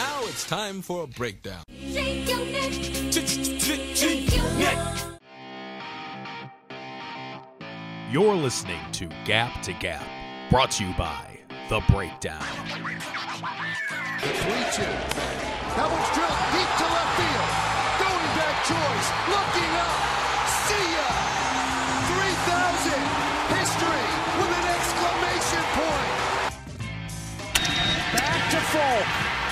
Now it's time for a breakdown. Shake your neck. Shake your neck. You're listening to Gap to Gap, brought to you by The Breakdown. The 3 2. That one's drilled deep to left field. Going back choice. Looking up. See ya. 3,000. History with an exclamation point. Back to Folk.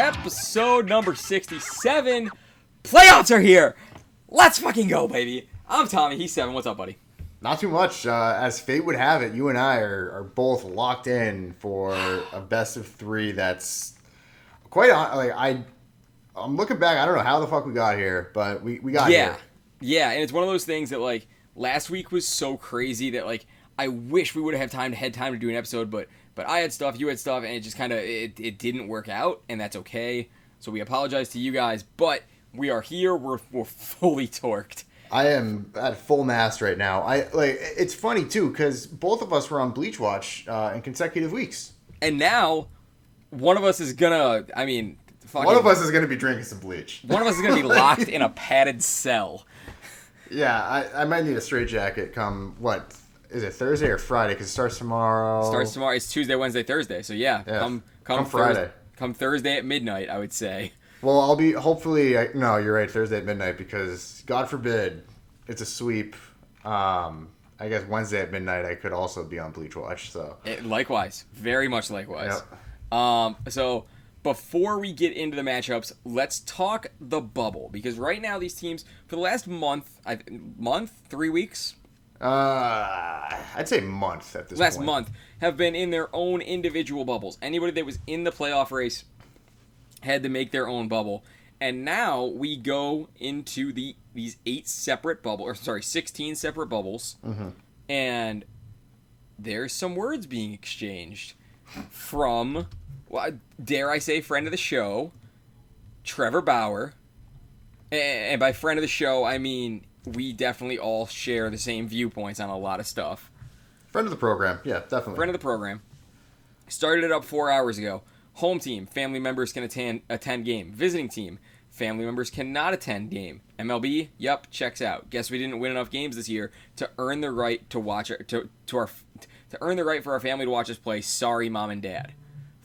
Episode number 67. Playoffs are here. Let's fucking go, baby. I'm Tommy. He's seven. What's up, buddy? Not too much. Uh, as fate would have it, you and I are, are both locked in for a best of three. That's quite like I. I'm looking back. I don't know how the fuck we got here, but we, we got yeah. here. Yeah, and it's one of those things that like last week was so crazy that like I wish we would have had time had time to do an episode, but but I had stuff, you had stuff, and it just kind of it, it didn't work out, and that's okay. So we apologize to you guys, but we are here. We're we're fully torqued. I am at full mast right now. I like. It's funny too because both of us were on Bleach Watch uh, in consecutive weeks. And now one of us is gonna. I mean, fucking, One of us is going to be drinking some bleach. One of us is gonna be locked in a padded cell. Yeah, I, I might need a straight jacket. Come what is it Thursday or Friday? Because it starts tomorrow. Starts tomorrow. It's Tuesday, Wednesday, Thursday. So yeah, Yeah. come come, Come Thurs- Friday. come Thursday at midnight. I would say. Well, I'll be hopefully. I, no, you're right. Thursday at midnight because God forbid it's a sweep. Um, I guess Wednesday at midnight I could also be on Bleach Watch. So It, likewise, very much likewise. Yep. Um, so before we get into the matchups, let's talk the bubble because right now these teams for the last month, I month, three weeks, uh, I'd say month at this last point. month have been in their own individual bubbles. Anybody that was in the playoff race had to make their own bubble. And now we go into the these eight separate bubble or sorry, 16 separate bubbles. And there's some words being exchanged from well, dare I say friend of the show, Trevor Bauer. And by friend of the show, I mean we definitely all share the same viewpoints on a lot of stuff Friend of the program. Yeah, definitely. friend of the program. Started it up four hours ago. Home team, family members can attend attend game. Visiting team, family members cannot attend game. MLB, yep, checks out. Guess we didn't win enough games this year to earn the right to watch it to to our to earn the right for our family to watch us play. Sorry, mom and dad.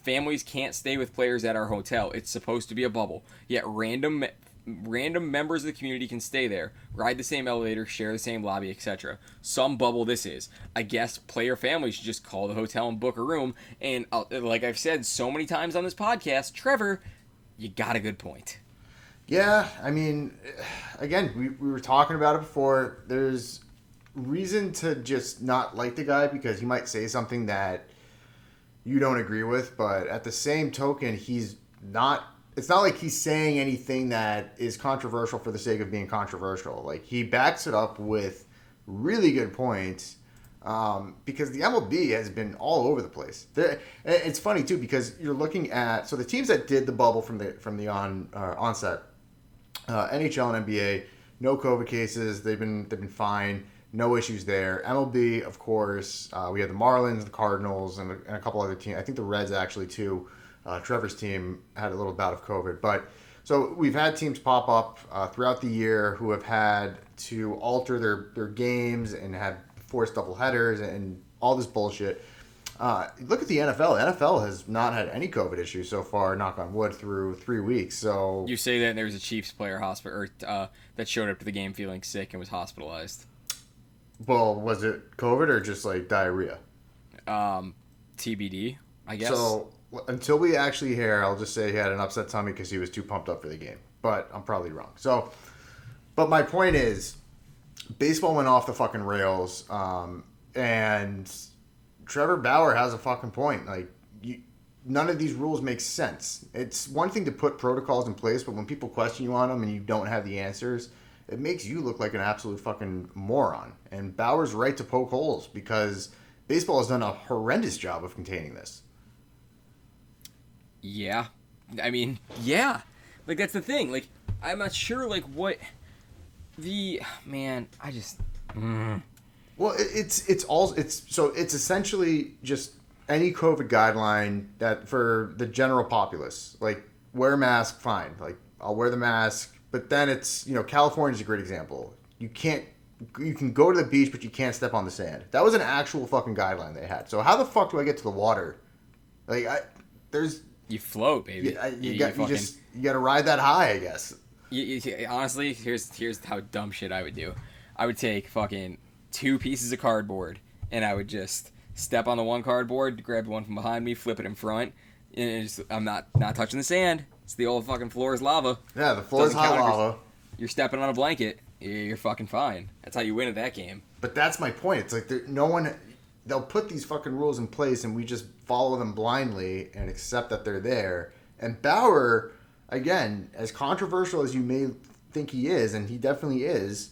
Families can't stay with players at our hotel. It's supposed to be a bubble. Yet random random members of the community can stay there, ride the same elevator, share the same lobby, etc. Some bubble this is. I guess player families should just call the hotel and book a room. And uh, like I've said so many times on this podcast, Trevor, you got a good point. Yeah, I mean, again, we, we were talking about it before. There's reason to just not like the guy because he might say something that you don't agree with, but at the same token, he's not. It's not like he's saying anything that is controversial for the sake of being controversial. Like he backs it up with really good points. Um, because the MLB has been all over the place. There- It's funny too because you're looking at so the teams that did the bubble from the from the on uh, onset uh, NHL and NBA, no COVID cases. They've been they've been fine. No issues there. MLB, of course, uh, we have the Marlins, the Cardinals, and and a couple other teams. I think the Reds actually too. Uh, Trevor's team had a little bout of COVID, but so we've had teams pop up uh, throughout the year who have had to alter their their games and have forced double headers and all this bullshit. Uh, look at the NFL. NFL has not had any COVID issues so far, knock on wood, through three weeks. So You say that and there was a Chiefs player hospital or uh, that showed up to the game feeling sick and was hospitalized. Well, was it COVID or just like diarrhea? Um, TBD, I guess. So until we actually hear, I'll just say he had an upset tummy because he was too pumped up for the game. But I'm probably wrong. So, but my point is, baseball went off the fucking rails, um, and Trevor Bauer has a fucking point. Like you, none of these rules make sense. It's one thing to put protocols in place, but when people question you on them and you don't have the answers, it makes you look like an absolute fucking moron. And Bauer's right to poke holes because baseball has done a horrendous job of containing this. Yeah. I mean, yeah. Like that's the thing. Like I'm not sure like what the man, I just mm. Well, it's it's all it's so it's essentially just any COVID guideline that for the general populace, like wear a mask, fine. Like I'll wear the mask, but then it's you know California's a great example. You can't you can go to the beach, but you can't step on the sand. That was an actual fucking guideline they had. So how the fuck do I get to the water? Like I there's you float, baby. you, you, you got you fucking- just you got to ride that high, I guess. Honestly, here's here's how dumb shit I would do. I would take fucking two pieces of cardboard and I would just step on the one cardboard, grab the one from behind me, flip it in front, and just, I'm not not touching the sand. It's the old fucking floor is lava. Yeah, the floor is Doesn't hot lava. You're stepping on a blanket. You're fucking fine. That's how you win at that game. But that's my point. It's like there, no one, they'll put these fucking rules in place and we just follow them blindly and accept that they're there. And Bauer, again, as controversial as you may think he is, and he definitely is,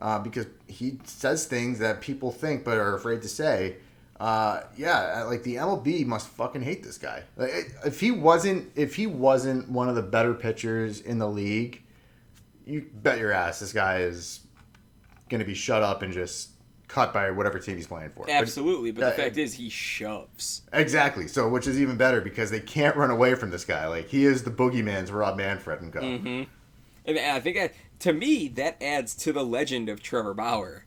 uh, because he says things that people think but are afraid to say. Uh, yeah, like the MLB must fucking hate this guy. Like, if he wasn't, if he wasn't one of the better pitchers in the league, you bet your ass this guy is going to be shut up and just cut by whatever team he's playing for. Absolutely, but uh, the fact is, he shoves. exactly. So, which is even better because they can't run away from this guy. Like he is the boogeyman's Rob Manfred and go. Mm-hmm. And I think that, to me, that adds to the legend of Trevor Bauer.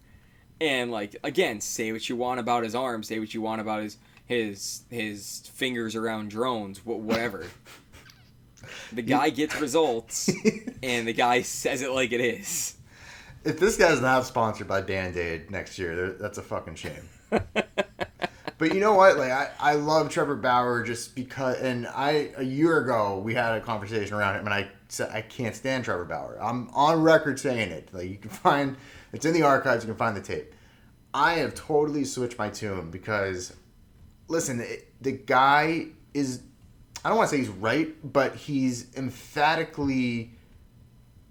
And like again, say what you want about his arm, say what you want about his his his fingers around drones, whatever. the guy gets results, and the guy says it like it is. If this guy's not sponsored by Band Aid next year, that's a fucking shame. but you know what? Like I, I love Trevor Bauer just because. And I a year ago we had a conversation around him, and I said I can't stand Trevor Bauer. I'm on record saying it. Like you can find it's in the archives. You can find the tape. I have totally switched my tune because, listen, it, the guy is. I don't want to say he's right, but he's emphatically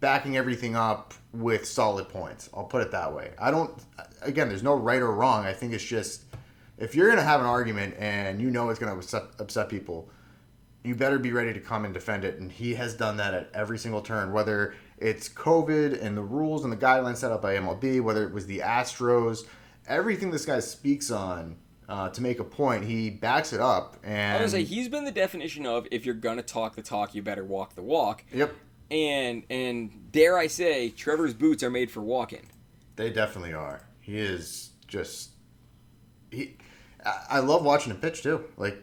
backing everything up with solid points. I'll put it that way. I don't. Again, there's no right or wrong. I think it's just if you're gonna have an argument and you know it's gonna upset, upset people, you better be ready to come and defend it. And he has done that at every single turn, whether it's COVID and the rules and the guidelines set up by MLB, whether it was the Astros, everything this guy speaks on. Uh, to make a point, he backs it up, and I was say he's been the definition of if you're gonna talk the talk, you better walk the walk. yep, And and dare I say, Trevor's boots are made for walking. They definitely are. He is just he. I- love watching him pitch too. Like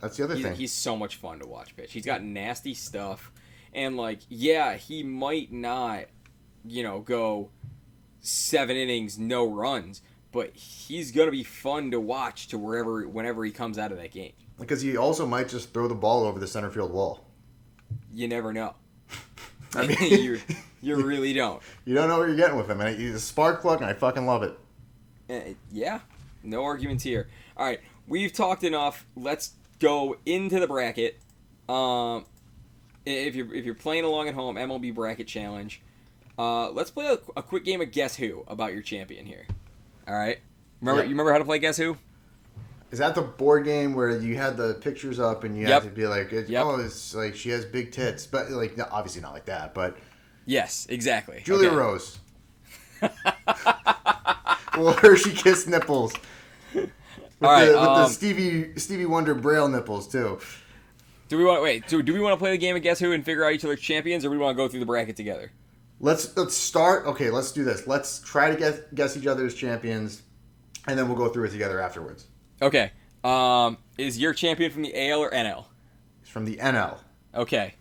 that's the other He's, thing. he's so much fun to watch pitch. He's got nasty stuff, and like, yeah, he might not, you know, go seven innings, no runs, but he's gonna be fun to watch to wherever, whenever he comes out of that game. because he also might just throw the ball over the center field wall. You never know. I mean, you you really don't. you don't know what you're getting with him, and he's a spark plug, and I fucking love it. Uh, yeah, no arguments here. All right, we've talked enough. Let's go into the bracket. Um, if you're if you're playing along at home, MLB bracket challenge. Uh, let's play a, a quick game of Guess Who about your champion here. All right, remember Yeah. you remember how to play Guess Who? Is that the board game where you had the pictures up and you Yep. had to be like, it's, Yep. oh, it's like she has big tits, but like no, obviously not like that, but Yes, exactly. Julia Okay. Rose. well, Hershey Kiss nipples. With, All right, the, with the um, Stevie Stevie Wonder Braille nipples too. Do we want wait? Do, do we want to play the game of Guess Who and figure out each other's champions, or do we want to go through the bracket together? Let's let's start. Okay, let's do this. Let's try to guess guess each other's champions, and then we'll go through it together afterwards. Okay. Um, is your champion from the AL or NL? It's from the NL. Okay.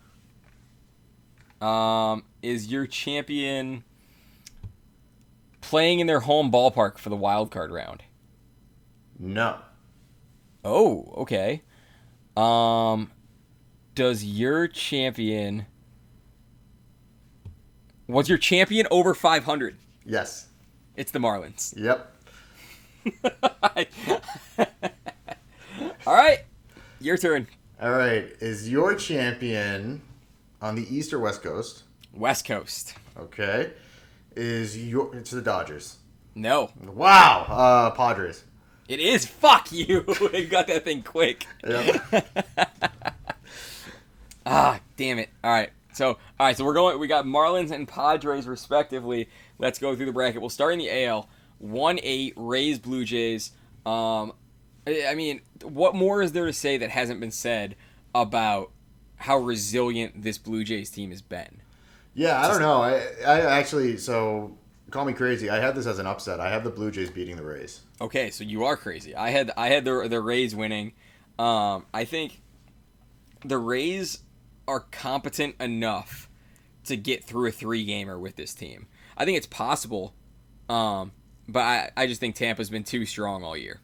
Um, is your champion playing in their home ballpark for the wild card round? No. Oh, okay. Um, does your champion was your champion over 500? Yes. It's the Marlins. Yep. All right, your turn. All right. Is your champion on the East or West Coast? West Coast. Okay. Is your it's the Dodgers? No, Wow. Uh, Padres. it is. Fuck you. you got that thing quick. Yep. Ah, damn it. All right. So, all right. So we're going. We got Marlins and Padres respectively. Let's go through the bracket. We'll start in the AL. One eight Rays Blue Jays. Um, I mean, what more is there to say that hasn't been said about how resilient this Blue Jays team has been? yeah, I don't know. I I actually so call me crazy. I had this as an upset. I have the Blue Jays beating the Rays. Okay, so you are crazy. I had I had the the Rays winning. Um, I think the Rays are competent enough to get through a three gamer with this team. I think it's possible, um, but I, I just think Tampa's been too strong all year.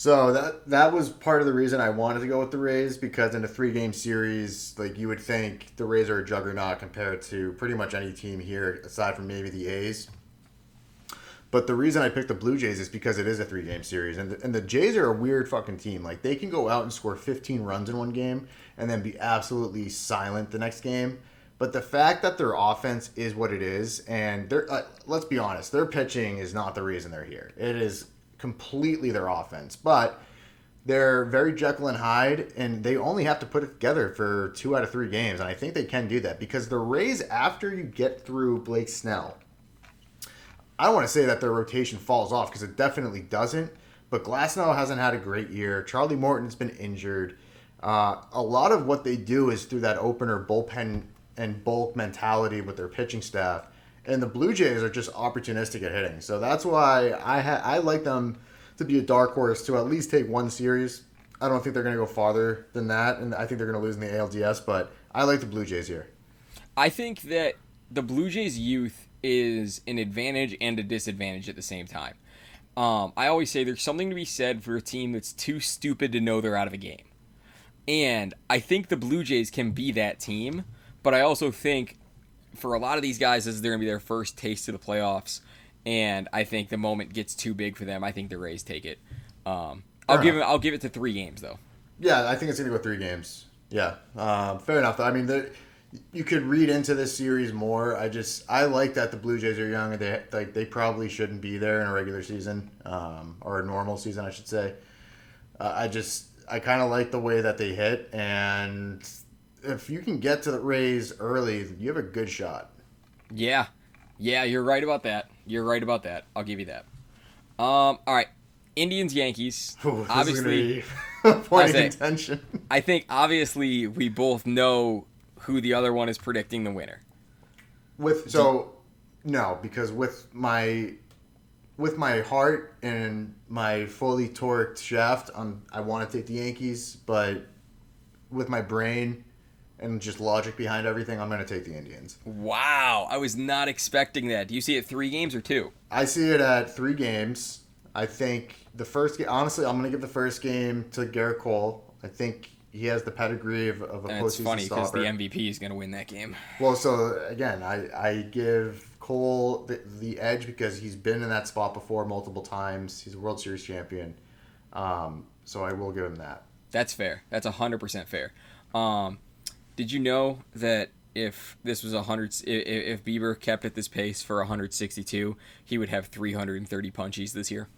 So that that was part of the reason I wanted to go with the Rays because in a three game series, like you would think the Rays are a juggernaut compared to pretty much any team here aside from maybe the A's. But the reason I picked the Blue Jays is because it is a three game series, and the, and the Jays are a weird fucking team. Like they can go out and score 15 runs in one game and then be absolutely silent the next game. But the fact that their offense is what it is, and they're uh, let's be honest, their pitching is not the reason they're here. It is completely their offense, but they're very Jekyll and Hyde, and they only have to put it together for two out of three games, and I think they can do that because the Rays, after you get through Blake Snell, I don't want to say that their rotation falls off because it definitely doesn't. But Glasnow hasn't had a great year. Charlie Morton's been injured. Uh, a lot of what they do is through that opener bullpen and bulk mentality with their pitching staff. And the Blue Jays are just opportunistic at hitting. So that's why I ha- I like them to be a dark horse to at least take one series. I don't think they're going to go farther than that, and I think they're going to lose in the ALDS. But I like the Blue Jays here. I think that the Blue Jays youth is an advantage and a disadvantage at the same time. Um, I always say there's something to be said for a team that's too stupid to know they're out of a game. And I think the Blue Jays can be that team, but I also think for a lot of these guys, this is going to be their first taste of the playoffs. And I think the moment gets too big for them. I think the Rays take it. Um, I'll Fair give it. I'll give it to three games though. Yeah, I think it's going to go three games. Yeah, um, fair enough. Though. I mean, the, you could read into this series more. I just I like that the Blue Jays are young they like they probably shouldn't be there in a regular season um, or a normal season, I should say. Uh, I just I kind of like the way that they hit, and if you can get to the Rays early, you have a good shot. Yeah, yeah, you're right about that. You're right about that. I'll give you that. Um, all right, Indians Yankees. Ooh, obviously, is gonna be a point of contention. I think obviously we both know who the other one is predicting the winner. With so no, because with my with my heart and my fully torqued shaft, um, I want to take the Yankees, but with my brain and just logic behind everything, I'm going to take the Indians. Wow, I was not expecting that. Do you see it three games or two? I see it at three games. I think the first game, honestly, I'm going to give the first game to Gerrit Cole. I think he has the pedigree of, of a And it's funny because the MVP is going to win that game. Well, so again, I, I give Cole the, the edge because he's been in that spot before multiple times. He's a World Series champion. Um, so I will give him that. That's fair. That's hundred percent fair. Um, did you know that if this was a hundred, if, if Bieber kept at this pace for 162, he would have 330 punchies this year?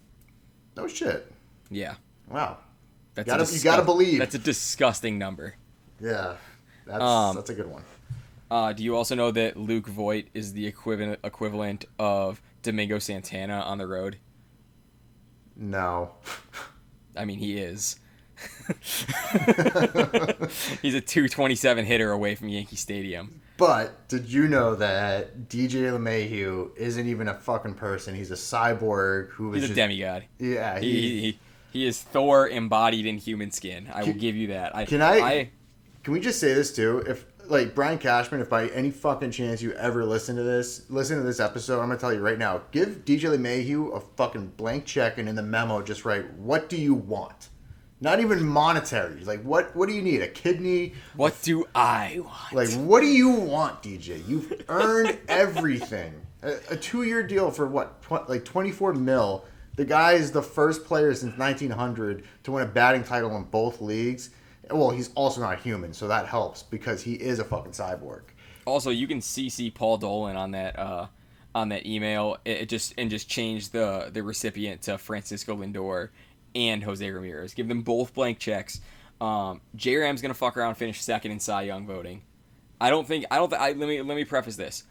No shit. Yeah, Wow. that's Gotta- you gotta believe. That's a disgusting number. Yeah. That's, Um, that's a good one. Uh, do you also know that Luke Voit is the equivalent equivalent of Domingo Santana on the road? No. I mean, he is. He's a 227 hitter away from Yankee Stadium. But did you know that DJ LeMahieu isn't even a fucking person? He's a cyborg who was He's a just, demigod. Yeah, he, He, he, he is Thor embodied in human skin. I will give you that. I, can I- I Can we just say this too? If like Brian Cashman, if by any fucking chance you ever listen to this, listen to this episode, I'm gonna tell you right now, give DJ LeMahieu a fucking blank check and in the memo just write, what do you want? Not even monetary. Like what what do you need? A kidney? what do I want? Like what do you want, DJ? You've earned everything. A, a two year deal for what? Tw- like 24 mil. The guy is the first player since 1900 to win a batting title in both leagues. Well, he's also not human, so that helps because he is a fucking cyborg. Also, you can CC Paul Dolan on that uh, on that email. It, it just and just change the the recipient to Francisco Lindor and Jose Ramirez. Give them both blank checks. Um, J Ram's gonna fuck around, and finish second in Cy Young voting. I don't think I don't. Th- I, let me let me preface this.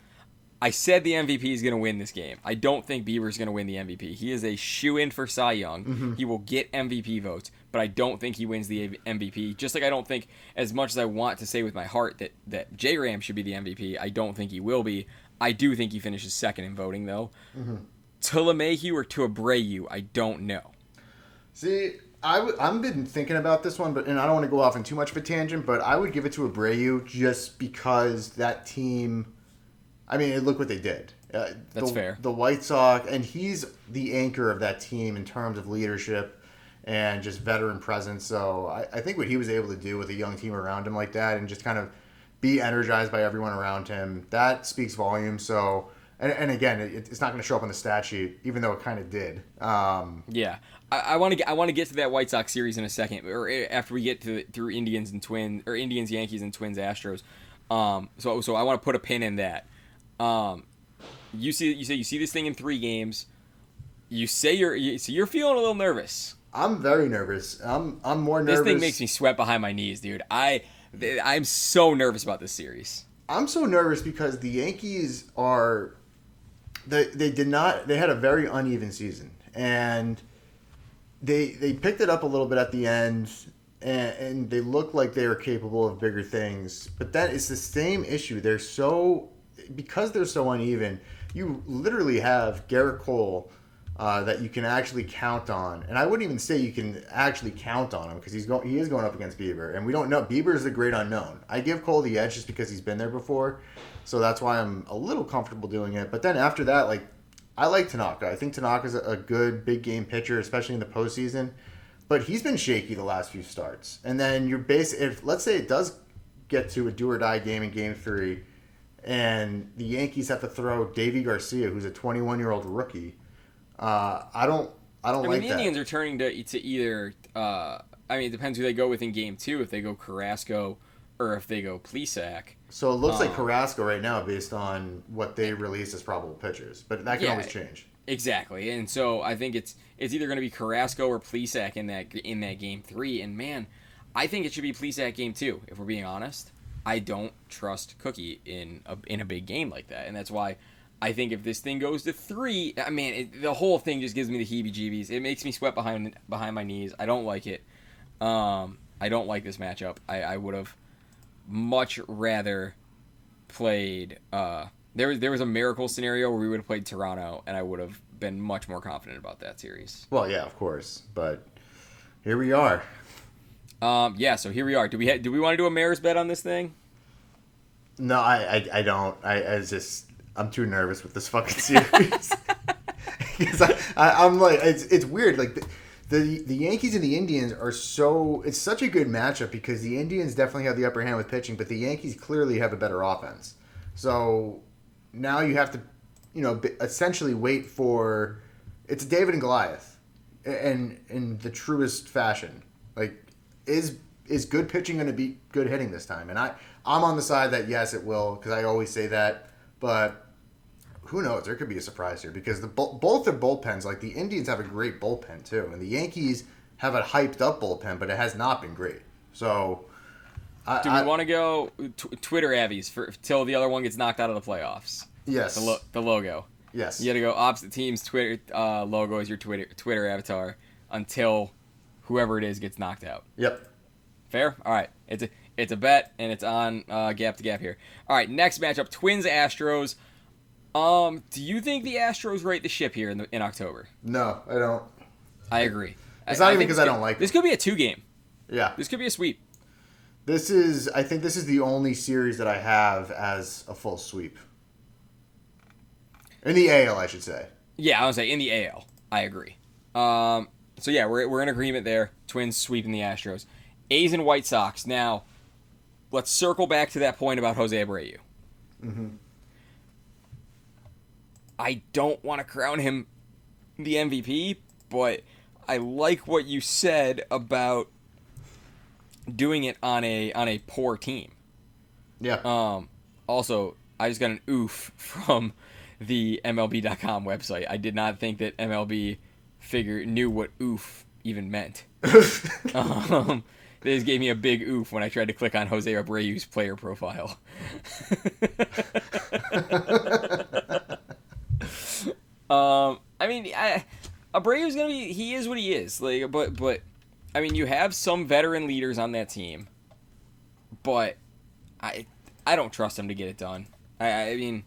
I said the MVP is going to win this game. I don't think Bieber's going to win the MVP. He is a shoe in for Cy Young. Mm-hmm. He will get MVP votes, but I don't think he wins the MVP. Just like I don't think, as much as I want to say with my heart that that J Ram should be the MVP, I don't think he will be. I do think he finishes second in voting though. Mm-hmm. To LeMahieu or to Abreu, I don't know. See, I w- I've been thinking about this one, but and I don't want to go off in too much of a tangent, but I would give it to Abreu just because that team. I mean, look what they did. Uh, That's the, fair. The White Sox, and he's the anchor of that team in terms of leadership and just veteran presence. So I, I think what he was able to do with a young team around him like that, and just kind of be energized by everyone around him, that speaks volumes. So. And, and again, it, it's not going to show up on the stat sheet, even though it kind of did. Um, Yeah, I want to get I want to get to that White Sox series in a second, or eh, after we get to through Indians and Twins or Indians, Yankees, and Twins, Astros. Um, so so I want to put a pin in that. Um, you see you say you see this thing in three games. You say you're you, so you're feeling a little nervous. I'm very nervous. I'm I'm more nervous. This thing makes me sweat behind my knees, dude. I I'm so nervous about this series. I'm so nervous because the Yankees are they they did not they had a very uneven season. And they they picked it up a little bit at the end and, and they looked like they were capable of bigger things. But that is the same issue. They're so because they're so uneven you literally have Gerrit Cole uh, that you can actually count on, and I wouldn't even say you can actually count on him because he's going he is going up against Bieber, and we don't know Bieber is the great unknown. I give Cole the edge just because he's been there before, so that's why I'm a little comfortable doing it. But then after that, like I like Tanaka. I think Tanaka is a good big game pitcher, especially in the postseason. But he's been shaky the last few starts, and then you're base if let's say it does get to a do or die game in Game Three, and the Yankees have to throw Deivi Garcia, who's a 21 year old rookie. Uh, I don't. I don't I like mean, the that. Indians are turning to to either. Uh, I mean, it depends who they go with in game two. If they go Carrasco or if they go Plesac. so it looks like Uh, Carrasco right now, based on what they release as probable pitchers, but that can Yeah. always change. Exactly, and so I think it's it's either going to be Carrasco or Plesac in that in that game three. And man, I think it should be Plesac game two. If we're being honest, I don't trust Cookie in a in a big game like that, and that's why I think if this thing goes to three, I mean, it, the whole thing just gives me the heebie-jeebies. It makes me sweat behind behind my knees. I don't like it. Um, I don't like this matchup. I, I would have much rather played. Uh, there was there was a miracle scenario where we would have played Toronto, and I would have been much more confident about that series. Well, yeah, of course, but here we are. Um, yeah. So here we are. Do we ha- do we want to do a mayor's bet on this thing? No, I, I, I don't. I, I just, I'm too nervous with this fucking series. Because I, I'm like, it's, it's weird. Like the, the, the Yankees and the Indians are so. It's such a good matchup because the Indians definitely have the upper hand with pitching, but the Yankees clearly have a better offense. So now you have to, you know, essentially wait for. It's David and Goliath, and in the truest fashion. Like, is is good pitching going to beat good hitting this time? And I I'm on the side that yes, it will because I always say that. But who knows? There could be a surprise here because the both their bullpens, like the Indians, have a great bullpen too, and the Yankees have a hyped up bullpen, but it has not been great. So. I, Do we want to go t- Twitter Avies for till the other one gets knocked out of the playoffs? Yes. The, lo- the logo. yes. You got to go opposite team's Twitter uh, logo as your Twitter Twitter avatar until whoever it is gets knocked out. Yep. Fair? All right. It's a it's a bet and it's on uh, gap to gap here. All right. Next matchup: Twins Astros. Um, do you think the Astros right the ship here in the, in October? No, I don't. I agree. It's not even because I don't like This could be a two game. Yeah. This could be a sweep. This is. I think this is the only series that I have as a full sweep. In the AL, I should say. Yeah, I would say in the AL. I agree. Um, so yeah, we're, we're in agreement there. Twins sweeping the Astros. A's and White Sox. Now, let's circle back to that point about Jose Abreu. I don't want to crown him the MVP, but I like what you said about doing it on a on a poor team. Yeah. Um, also, I just got an oof from the MLB.com website. I did not think that MLB figure knew what oof even meant. um, they just gave me a big oof when I tried to click on Jose Abreu's player profile. um, I mean, I, Abreu's gonna be he is what he is. Like, but but, I mean, you have some veteran leaders on that team, but I I don't trust him to get it done. I I mean,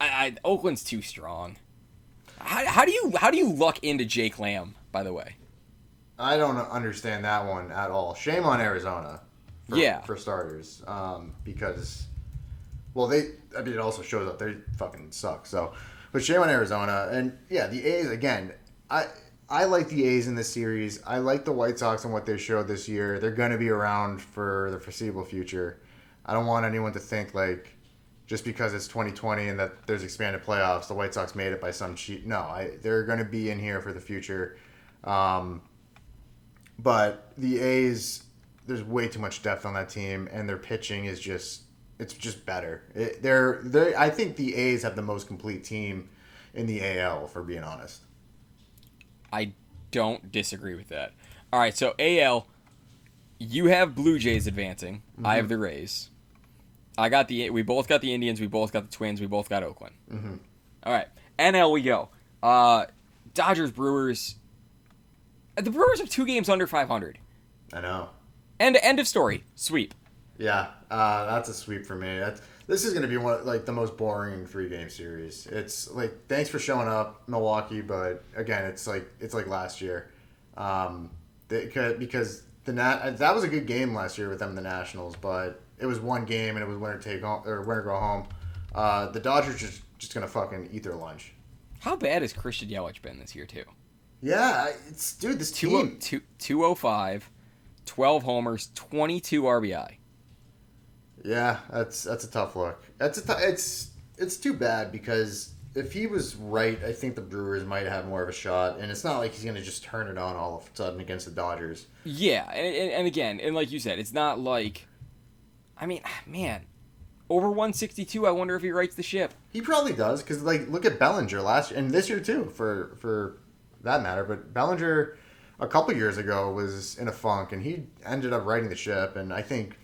I, I Oakland's too strong. How, how do you how do you luck into Jake Lamb? By the way, I don't understand that one at all. Shame on Arizona. For, Yeah. For starters, um, because, well, they. I mean, it also shows up they fucking suck. So, but shame on Arizona, and yeah, the A's again. I I like the A's in this series. I like the White Sox and what they showed this year. They're going to be around for the foreseeable future. I don't want anyone to think like just because it's 2020 and that there's expanded playoffs, the White Sox made it by some cheat. No, I, they're going to be in here for the future. Um, but the A's, there's way too much depth on that team, and their pitching is just it's just better. It, they're they I think the A's have the most complete team in the AL, for being honest. I don't disagree with that. All right, so AL, you have Blue Jays advancing. I have the Rays. I got the we both got the Indians. We both got the Twins. We both got Oakland. Mm-hmm. All right, NL we go. Uh, Dodgers Brewers. The Brewers are two games under 500. I know. End end of story. Sweep. Yeah, uh, that's a sweep for me. That's, this is going to be one like the most boring three game series. It's like thanks for showing up, Milwaukee, but again, it's like it's like last year, um, they, because the Nat that was a good game last year with them in the Nationals, but it was one game and it was winner take home or winner go home. Uh, the Dodgers just just gonna fucking eat their lunch. How bad has Christian Yelich been this year too? Yeah, it's dude, this Two, team. two, 205, 12 homers, 22 RBI. Yeah, that's that's a tough look. That's a t- it's it's too bad because if he was right, I think the Brewers might have more of a shot. And it's not like he's gonna just turn it on all of a sudden against the Dodgers. Yeah, and, and, and again, and like you said, it's not like, I mean, ah, man, over 162. I wonder if he rights the ship. He probably does because like look at Bellinger last year and this year too for for that matter. But Bellinger a couple years ago was in a funk and he ended up riding the ship. And I think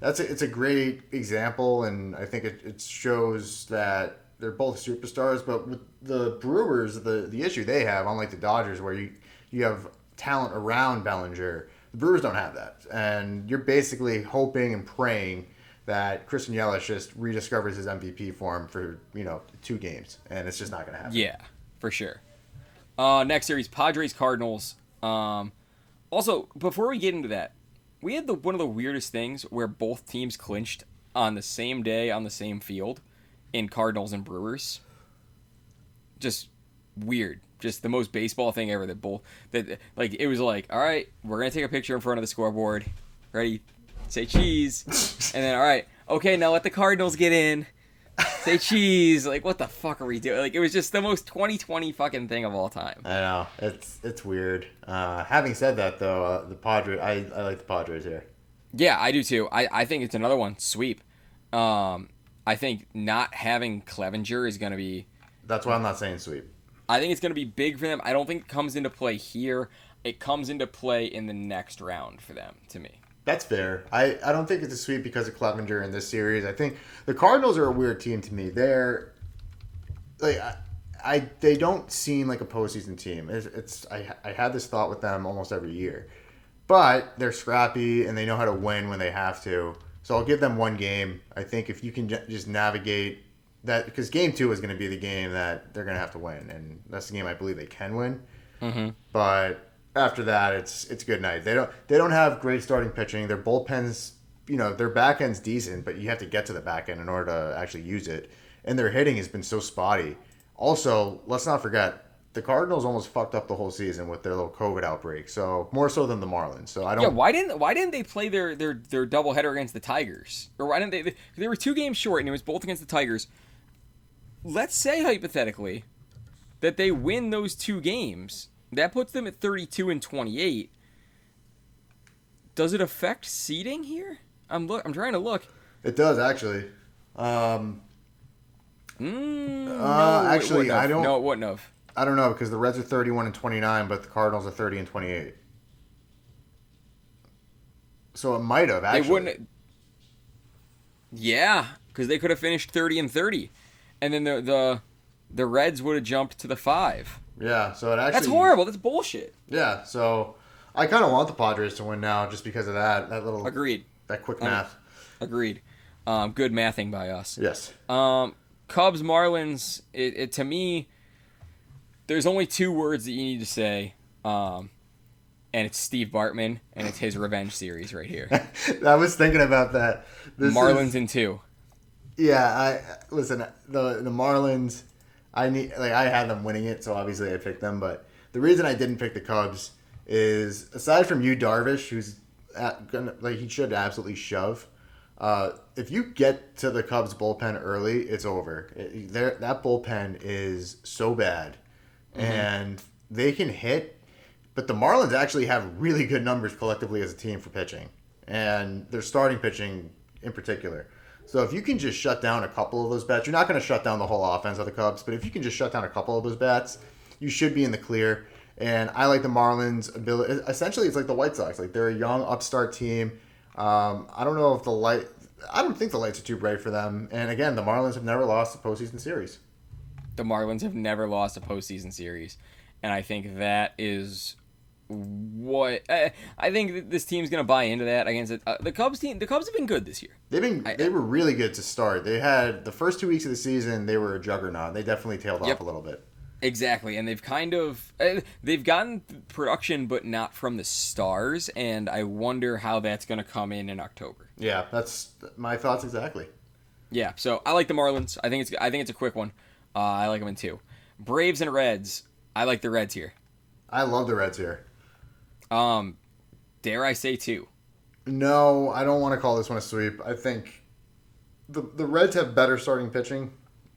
that's a, it's a great example and I think it, it shows that they're both superstars. But with the Brewers, the the issue they have, unlike the Dodgers, where you you have talent around Bellinger, the Brewers don't have that, and you're basically hoping and praying that Christian Yelich just rediscovers his MVP form for you know two games, and it's just not going to happen. Yeah, for sure. Uh, next series, Padres Cardinals. Um, also, before we get into that, we had the one of the weirdest things where both teams clinched on the same day on the same field in Cardinals and Brewers. Just weird. Just the most baseball thing ever. That both that like it was like, all right, we're gonna take a picture in front of the scoreboard. Ready? Say cheese, and then all right, okay, now let the Cardinals get in. Say cheese. Like what the fuck are we doing? Like it was just the most 2020 fucking thing of all time. I know it's it's weird. Uh, having said that, though, uh, the Padres, I, I like the Padres here. Yeah, I do too. I, I think it's another one sweep. Um, I think not having Clevinger is going to be. That's why I'm not saying sweep. I think it's going to be big for them. I don't think it comes into play here. It comes into play in the next round for them. To me, That's fair. I, I don't think it's a sweep because of Clevinger in this series. I think the Cardinals are a weird team to me. They're like I, I they don't seem like a postseason team. It's, it's I I had this thought with them almost every year, but they're scrappy and they know how to win when they have to. So I'll give them one game. I think if you can j- just navigate that, because game two is going to be the game that they're going to have to win, and that's the game I believe they can win. Mm-hmm. But after that, it's it's good night. They don't they don't have great starting pitching. Their bullpens, you know, their back end's decent, but you have to get to the back end in order to actually use it. And their hitting has been so spotty. Also, let's not forget the Cardinals almost fucked up the whole season with their little COVID outbreak. So more so than the Marlins. So I don't. yeah. Why didn't Why didn't they play their their their doubleheader against the Tigers? Or why didn't they? They, they were two games short, and it was both against the Tigers. Let's say hypothetically that they win those two games. That puts them at 32 and 28. does it affect seeding here? I'm look. I'm trying to look. It does actually. Um, Mm, Uh, no, actually. I don't- No, it wouldn't have. I don't know because the Reds are 31 and 29, but the Cardinals are 30 and 28. So it might have actually. They wouldn't. Yeah, because they could have finished thirty and thirty, and then the the the Reds would have jumped to the five. Yeah, so it actually. That's horrible. That's bullshit. Yeah, so I kind of want the Padres to win now just because of that. That little. Agreed. That quick Um, math. Agreed. Um, good mathing by us. Yes. Um, Cubs Marlins. It, it to me, there's only two words that you need to say. Um, and it's Steve Bartman, and it's his revenge series right here. I was thinking about that. This Marlins is- in two. Yeah, I listen. The the Marlins, I need like I had them winning it, so obviously I picked them. But the reason I didn't pick the Cubs is aside from Yu Darvish, who's at, gonna like he should absolutely shove. Uh, if you get to the Cubs bullpen early, it's over. It, that bullpen is so bad, and they can hit. But the Marlins actually have really good numbers collectively as a team for pitching, and their starting pitching in particular. So if you can just shut down a couple of those bats, you're not going to shut down the whole offense of the Cubs, but if you can just shut down a couple of those bats, you should be in the clear. And I like the Marlins' ability. Essentially, it's like the White Sox. Like they're a young upstart team. Um, I don't know if the light. I don't think the lights are too bright for them. And again, the Marlins have never lost a postseason series. the Marlins have never lost a postseason series, and I think that is what I, I think that this team's gonna buy into that against it. Uh, the Cubs team. The Cubs have been good this year. They've been I- they were really good to start. They had the first two weeks of the season. They were a juggernaut. They definitely tailed Yep. off a little bit. Exactly, and they've kind of uh, they've gotten production, but not from the stars, and I wonder how that's gonna come in in October. Yeah, that's my thoughts exactly. Yeah, so I like the Marlins. I think it's I think it's a quick one. Uh, I like them in two. Braves and Reds. I like the Reds here. I love the Reds here. Um, dare I say two? No, I don't want to call this one a sweep. I think the the Reds have better starting pitching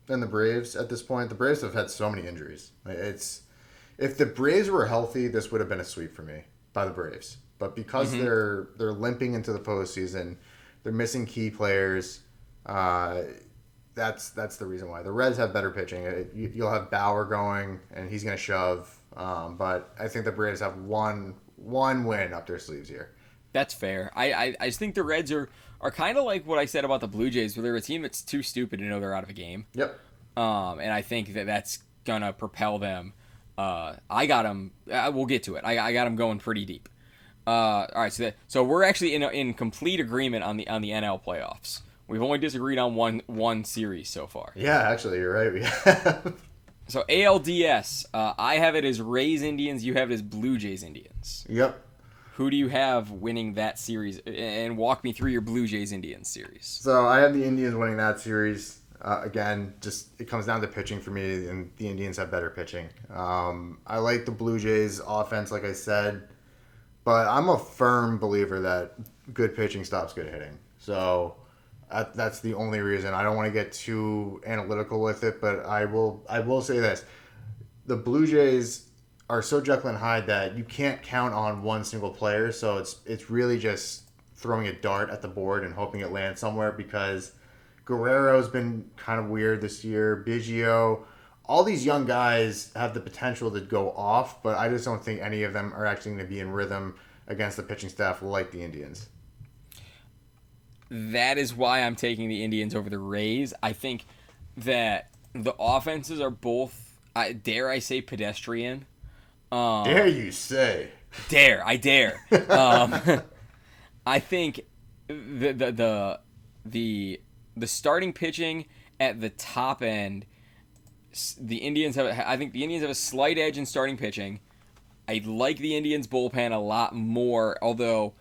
than the Braves at this point. The Braves have had so many injuries. It's if the Braves were healthy, this would have been a sweep for me by the Braves. But because they're they're limping into the postseason, they're missing key players. Uh, that's that's the reason why the Reds have better pitching. It, you, you'll have Bauer going, and he's going to shove. Um, but I think the Braves have one one win up their sleeves here. That's fair. I, I, I just think the Reds are, are kind of like what I said about the Blue Jays, where they're a team that's too stupid to know they're out of a game. Yep. Um, and I think that that's gonna propel them. Uh, I got them. Uh, we'll get to it. I, I got them going pretty deep. Uh, all right, so that, so we're actually in in complete agreement on the on the NL playoffs. We've only disagreed on one one series so far. Yeah, actually, you're right. We have. So ALDS, uh, I have it as Rays Indians. You have it as Blue Jays Indians. yep. Who do you have winning that series? And walk me through your Blue Jays Indians series. So I have the Indians winning that series. Uh, again, just it comes down to pitching for me, and the Indians have better pitching. Um, I like the Blue Jays offense, like I said, but I'm a firm believer that good pitching stops good hitting. So that's the only reason. I don't want to get too analytical with it, but I will. I will say this: the Blue Jays are so Jekyll and Hyde that you can't count on one single player. So it's it's really just throwing a dart at the board and hoping it lands somewhere because Guerrero's been kind of weird this year. Biggio, all these young guys have the potential to go off, but I just don't think any of them are actually going to be in rhythm against the pitching staff like the Indians. That is why I'm taking the Indians over the Rays. I think that the offenses are both, I dare I say, pedestrian. Um, Dare you say? dare I dare. um, I think the the the the the starting pitching at the top end, the Indians have. I think the Indians have a slight edge in starting pitching. I like the Indians bullpen a lot more. Although,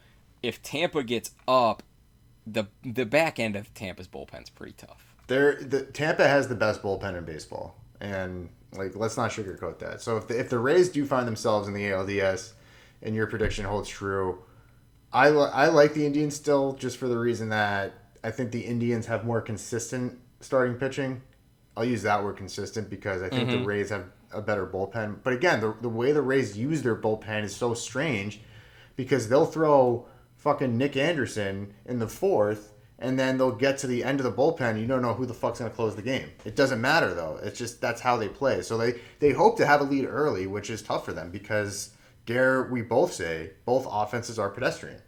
if Tampa gets up, the the back end of Tampa's bullpen's pretty tough. There, the Tampa has the best bullpen in baseball, and like let's not sugarcoat that. So if the, if the Rays do find themselves in the ALDS, and your prediction holds true, I li- I like the Indians still just for the reason that I think the Indians have more consistent starting pitching. I'll use that word consistent because I think the mm-hmm. Rays have a better bullpen. But again, the, the way the Rays use their bullpen is so strange because they'll throw fucking Nick Anderson in the fourth, and then they'll get to the end of the bullpen. You don't know who the fuck's gonna close the game. It doesn't matter though. It's just that's how they play. So they they hope to have a lead early, which is tough for them because dare we both say both offenses are pedestrian.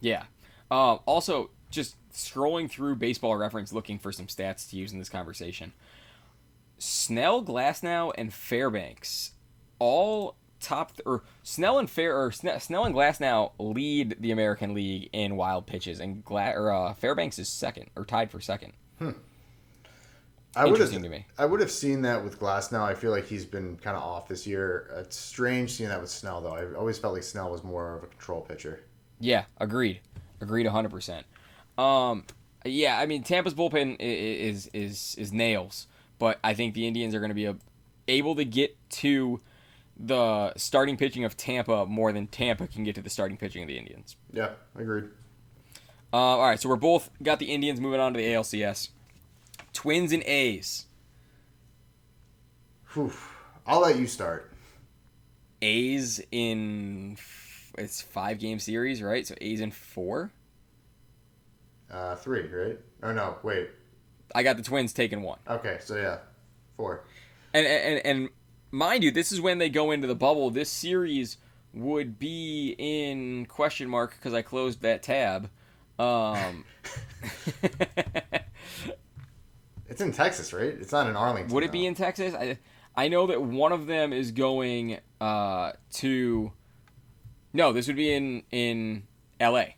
Yeah. Um, also, just scrolling through Baseball Reference looking for some stats to use in this conversation. Snell, Glasnow, and Fairbanks all top or Snell and Fair or Sne- Snell and Glasnow lead the American League in wild pitches, and Gla- or, uh, Fairbanks is second or tied for second. Hmm. I would have Interesting to me. I would have seen that with Glasnow. I feel like he's been kind of off this year. It's strange seeing that with Snell though. I always felt like Snell was more of a control pitcher. Yeah, agreed. Agreed 100%. Um yeah, I mean Tampa's bullpen is is is nails, but I think the Indians are going to be a, able to get to the starting pitching of Tampa more than Tampa can get to the starting pitching of the Indians. Yeah, agreed. Uh, all right, so we're both got the Indians moving on to the ALCS. Twins and A's. Whew. I'll let you start. A's in it's five game series, right? So A's in four. Uh, three, right? Oh no, wait. I got the Twins taking one. Okay, so yeah, four. And and and mind you, this is when they go into the bubble. This series would be in question mark because I closed that tab. Um, It's in Texas, right? It's not in Arlington. would it be in Texas? I I know that one of them is going uh, to. No, this would be in in L.A.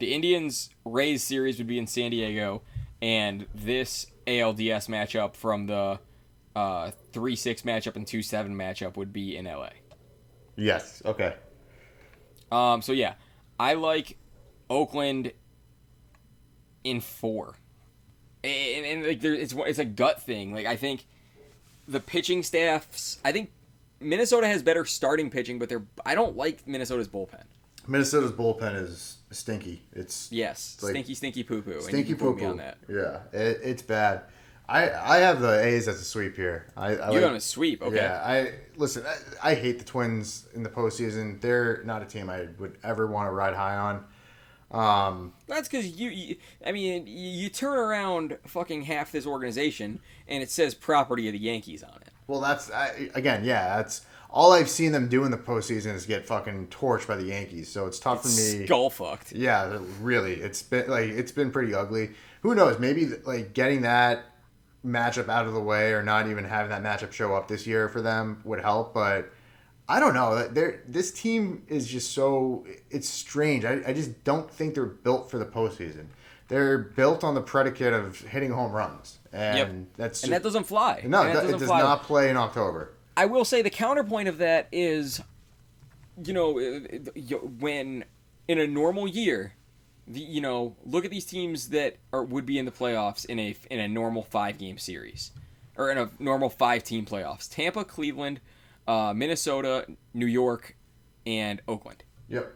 The Indians Rays series would be in San Diego, and this ALDS matchup from the uh, three six matchup and two seven matchup would be in L.A. Yes. Okay. Um, so yeah, I like Oakland in four, and, and like there, it's it's a gut thing. Like I think the pitching staffs. I think Minnesota has better starting pitching, but they're I don't like Minnesota's bullpen. Minnesota's bullpen is stinky. It's Yes, like- stinky, stinky poo poo. stinky poo poo on that. Yeah, it, it's bad. I I have the A's as a sweep here. I, I You're like- on a sweep, okay? Yeah, I listen. I, I hate the Twins in the postseason. They're not a team I would ever want to ride high on. Um, That's because you, you. I mean, you, turn around fucking half this organization, and it says property of the Yankees on it. well, that's I, again, yeah, that's all I've seen them do in the postseason is get fucking torched by the Yankees. So it's tough for me. Skull fucked. Yeah, really, it's been like it's been pretty ugly. Who knows? Maybe like getting that matchup out of the way, or not even having that matchup show up this year for them would help. But I don't know. They're, this team is just so it's strange. I, I just don't think they're built for the postseason. They're built on the predicate of hitting home runs, and Yep. that's And that doesn't fly. no, that it doesn't does fly. not play in October. I will say the counterpoint of that is, you know, uh, uh, when in a normal year, the you know, look at these teams that are would be in the playoffs in a in a normal five game series, or in a normal five team playoffs. Tampa, Cleveland, uh, Minnesota, New York, and Oakland. Yep.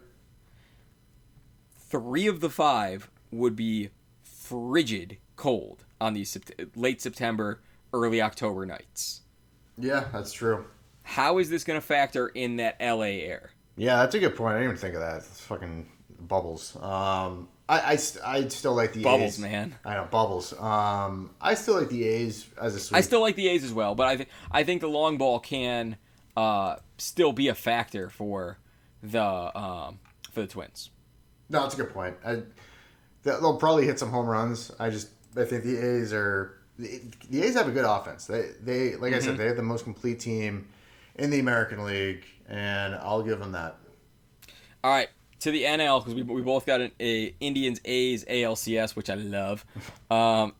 Three of the five would be frigid cold on these late September, early October nights. Yeah, that's true. How is this going to factor in that LA air? Yeah, that's a good point. I didn't even think of that. It's fucking bubbles. Um, I, I, st- I still like the Bubbles, A's. man. I know bubbles. Um, I still like the A's as a sweep. I still like the A's as well, but I think I think the long ball can uh, still be a factor for the um, for the Twins. no, that's a good point. I, they'll probably hit some home runs. I just I think the A's are the, the A's have a good offense. They they like I said they have the most complete team in the American League, and I'll give them that. All right, to the NL because we, we both got an a Indians A's ALCS, which I love. Um,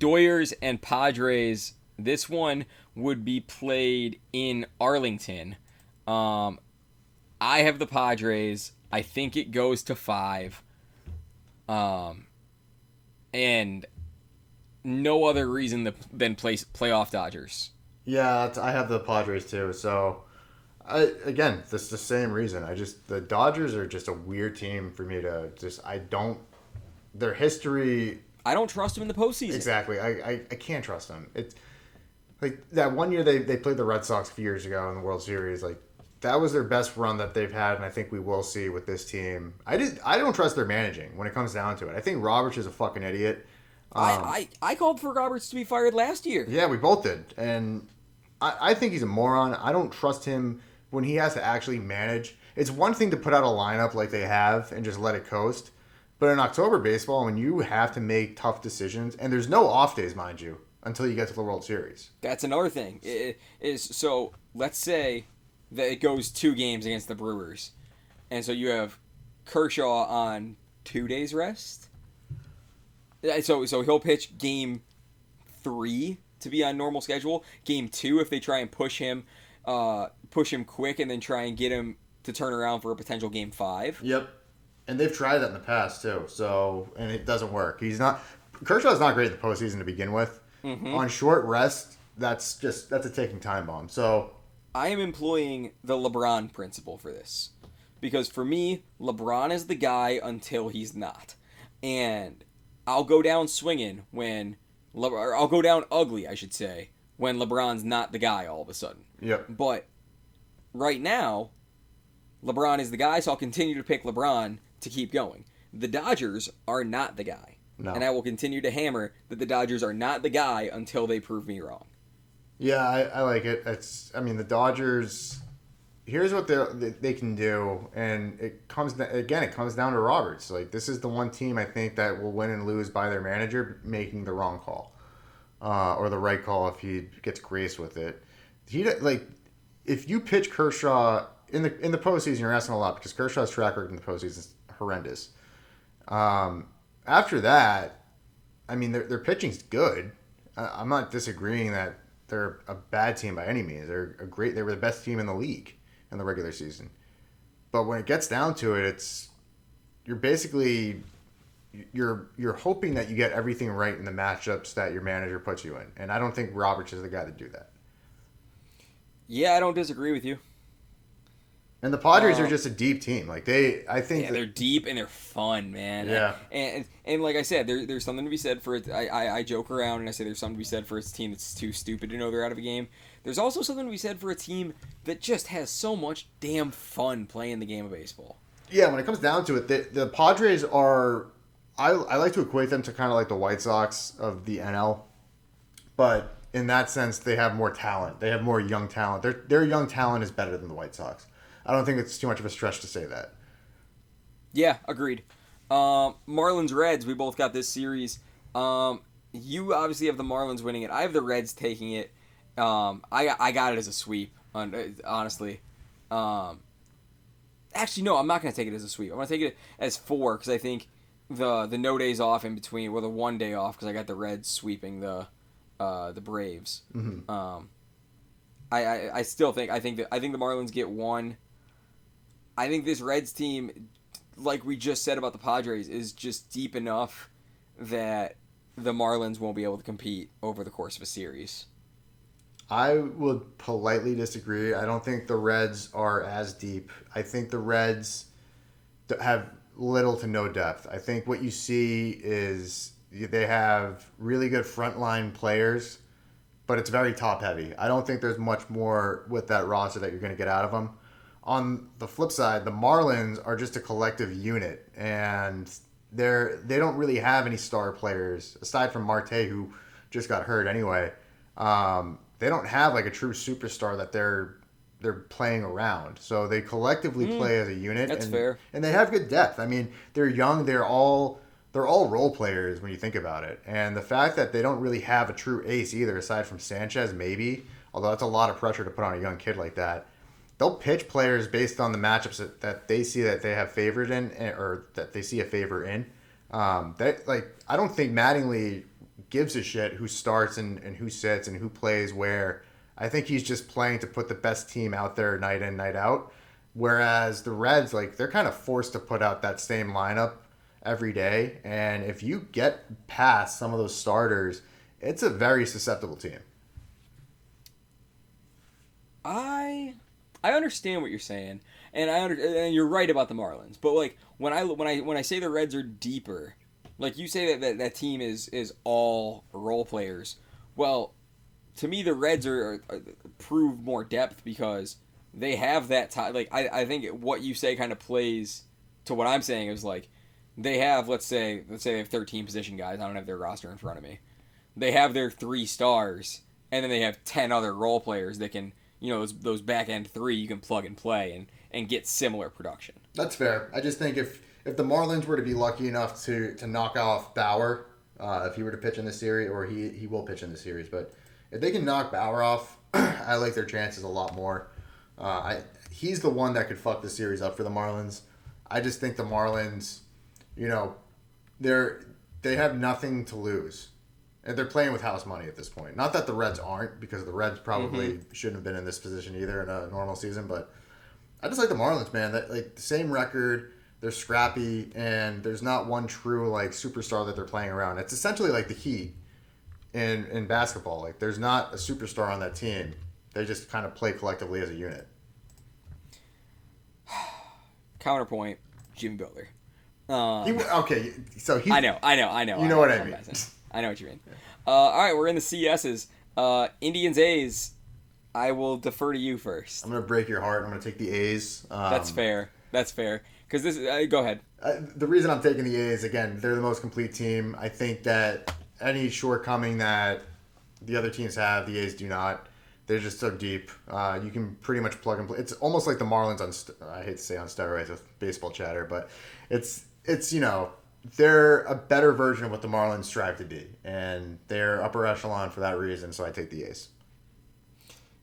Doyers and Padres. This one would be played in Arlington. Um, I have the Padres. I think it goes to five. Um, and no other reason than play playoff Dodgers. Yeah, I have the Padres too. So, I again, that's the same reason. I just the Dodgers are just a weird team for me to just. I don't. Their history I don't trust them in the postseason. exactly. I, I, I can't trust them. It's like that one year they, they played the Red Sox a few years ago in the World Series. Like that was their best run that they've had, and I think we will see with this team. I did. I don't trust their managing when it comes down to it. I think Roberts is a fucking idiot. I, um, I I called for Roberts to be fired last year. Yeah, we both did, and I, I think he's a moron. I don't trust him when he has to actually manage. It's one thing to put out a lineup like they have and just let it coast, but in October baseball, when you have to make tough decisions, and there's no off days, mind you, until you get to the World Series. That's another thing. It is so. Let's say that it goes two games against the Brewers, and so you have Kershaw on two days rest. So so he'll pitch game three to be on normal schedule. Game two, if they try and push him, uh, push him quick, and then try and get him to turn around for a potential game five. Yep. And they've tried that in the past too. So and it doesn't work. He's not Kershaw's not great in the postseason to begin with. On short rest, that's just that's a ticking time bomb. So I am employing the LeBron principle for this. Because for me, LeBron is the guy until he's not. And I'll go down swinging when Le- or I'll go down ugly, I should say, when LeBron's not the guy all of a sudden. Yep. But right now, LeBron is the guy, so I'll continue to pick LeBron to keep going. The Dodgers are not the guy. No. And I will continue to hammer that the Dodgers are not the guy until they prove me wrong. Yeah, I, I like it. It's I mean the Dodgers. Here's what they they they can do, and it comes again. It comes down to Roberts. Like this is the one team I think that will win and lose by their manager making the wrong call, uh, or the right call if he gets graced with it. He like if you pitch Kershaw in the in the postseason, you're asking a lot because Kershaw's track record in the postseason is horrendous. Um, after that, I mean, their, their pitching's good. I, I'm not disagreeing that they're a bad team by any means. They're a great. They were the best team in the league in the regular season. But when it gets down to it, it's you're basically you're you're hoping that you get everything right in the matchups that your manager puts you in, and I don't think Roberts is the guy to do that. Yeah, I don't disagree with you. And the Padres Uh, are just a deep team. Like they, I think Yeah, that- they're deep and they're fun, man. Yeah. And and like I said, there, there's something to be said for it. I, I I joke around and I say there's something to be said for a team that's too stupid to know they're out of a game. There's also something to be said for a team that just has so much damn fun playing the game of baseball. Yeah, when it comes down to it, the, the Padres are. I, I like to equate them to kind of like the White Sox of the NL, but in that sense, they have more talent. They have more young talent. Their their young talent is better than the White Sox. I don't think it's too much of a stretch to say that. Yeah, agreed. Um, Marlins Reds, we both got this series. Um, you obviously have the Marlins winning it. I have the Reds taking it. Um, I I got it as a sweep. Honestly, um, actually no, I'm not gonna take it as a sweep. I'm gonna take it as four because I think the the no days off in between, well, the one day off because I got the Reds sweeping the uh, the Braves. Um, I, I I still think I think that I think the Marlins get one. I think this Reds team, like we just said about the Padres, is just deep enough that the Marlins won't be able to compete over the course of a series. I would politely disagree. I don't think the Reds are as deep. I think the Reds have little to no depth. I think what you see is they have really good frontline players, but it's very top heavy. I don't think there's much more with that roster that you're going to get out of them. On the flip side, the Marlins are just a collective unit, and they're they don't really have any star players aside from Marte, who just got hurt anyway. Um, they don't have like a true superstar that they're they're playing around. So they collectively play as a unit. that's and, fair. And they have good depth. I mean, they're young. They're all they're all role players when you think about it. And the fact that they don't really have a true ace either, aside from Sanchez, maybe. Although that's a lot of pressure to put on a young kid like that. They'll pitch players based on the matchups that, that they see that they have favored in, eh, or that they see a favor in. Um, that like I don't think Mattingly gives a shit who starts and, and who sits and who plays where. I think he's just playing to put the best team out there night in, night out. Whereas the Reds, like, they're kind of forced to put out that same lineup every day. And if you get past some of those starters, it's a very susceptible team. I I understand what you're saying, and I under, and you're right about the Marlins. But like when I when I when I say the Reds are deeper, like you say that that, that team is is all role players. Well, to me the Reds are, are prove more depth because they have that time. Like I, I think what you say kind of plays to what I'm saying is like they have let's say let's say they have 13 position guys. I don't have their roster in front of me. They have their three stars, and then they have 10 other role players that can you know those those back end three you can plug and play and and get similar production. That's fair. I just think if if the Marlins were to be lucky enough to to knock off Bauer, uh, if he were to pitch in the series, or he he will pitch in the series, but if they can knock Bauer off, I like their chances a lot more. Uh, I he's the one that could fuck the series up for the Marlins. I just think the Marlins, you know, they're they have nothing to lose. And they're playing with house money at this point. Not that the Reds aren't, because the Reds probably shouldn't have been in this position either in a normal season. But I just like the Marlins, man. That like the same record. They're scrappy, and there's not one true like superstar that they're playing around. It's essentially like the Heat in in basketball. Like there's not a superstar on that team. They just kind of play collectively as a unit. Counterpoint, Jimmy Butler. Um, He, okay, so he. I know, I know, I know. You know what I mean. I know what you mean. Uh, all right, we're in the CSs. Uh, Indians A's. I will defer to you first. I'm gonna break your heart. I'm gonna take the A's. Um, That's fair. That's fair. Because this is. Uh, go ahead. Uh, the reason I'm taking the A's again, they're the most complete team. I think that any shortcoming that the other teams have, the A's do not. They're just so deep. Uh, you can pretty much plug and play. It's almost like the Marlins on. St- I hate to say on steroids with baseball chatter, but it's it's you know they're a better version of what the Marlins strive to be, and they're upper echelon for that reason. So I take the A's.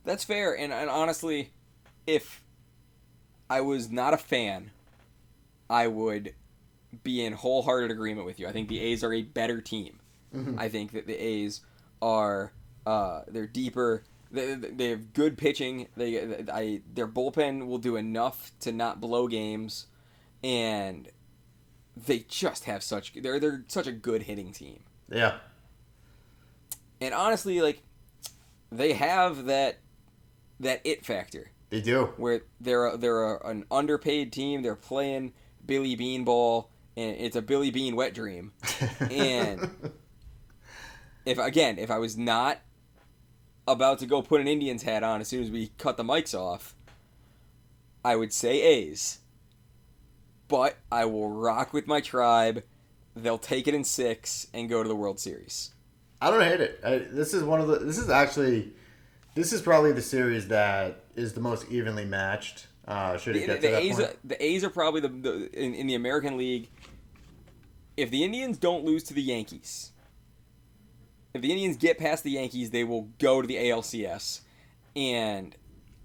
That's fair. And, and honestly, if I was not a fan, I would be in wholehearted agreement with you. I think the A's are a better team. I think that the A's are uh, they're deeper. They, they have good pitching. They I their bullpen will do enough to not blow games, and they just have such they're they're such a good hitting team. Yeah, And honestly, like they have that that it factor they do. where they're a, they're a, an underpaid team. They're playing Billy Beane ball, and it's a Billy Beane wet dream. And if again, if I was not about to go put an Indians hat on as soon as we cut the mics off, I would say A's. But I will rock with my tribe. They'll take it in six and go to the World Series. I don't hate it. I, this is one of the. This is actually, this is probably the series that is the most evenly matched. Uh, should it the, get the to that A's, point? are, the A's are probably the, the in, in the American League. If the Indians don't lose to the Yankees, if the Indians get past the Yankees, they will go to the ALCS, and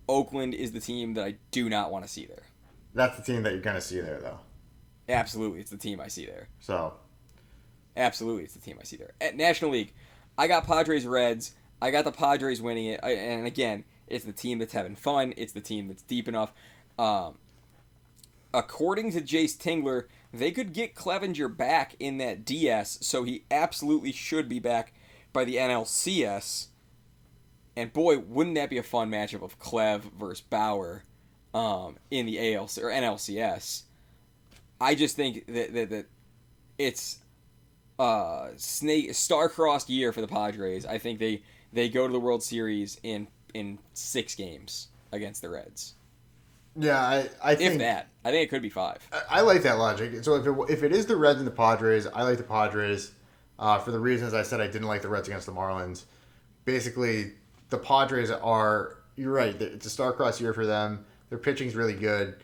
Oakland is the team that I do not want to see there. That's the team that you're gonna see there, though. Absolutely, it's the team I see there. So Absolutely, it's the team I see there. At National League, I got Padres Reds. I got the Padres winning it. And again, it's the team that's having fun. It's the team that's deep enough. Um, according to Jayce Tingler, they could get Clevinger back in that DS, so he absolutely should be back by the NLCS. And boy, wouldn't that be a fun matchup of Clev versus Bauer um, in the ALC or NLCS? I just think that, that, that it's uh snake star-crossed year for the Padres. I think they they go to the World Series in in six games against the Reds. yeah, I I If think that, I think it could be five. I, I like that logic. So if it, if it is the Reds and the Padres, I like the Padres uh, for the reasons I said I didn't like the Reds against the Marlins. Basically, the Padres are. You're right. It's a star-crossed year for them. Their pitching's really good.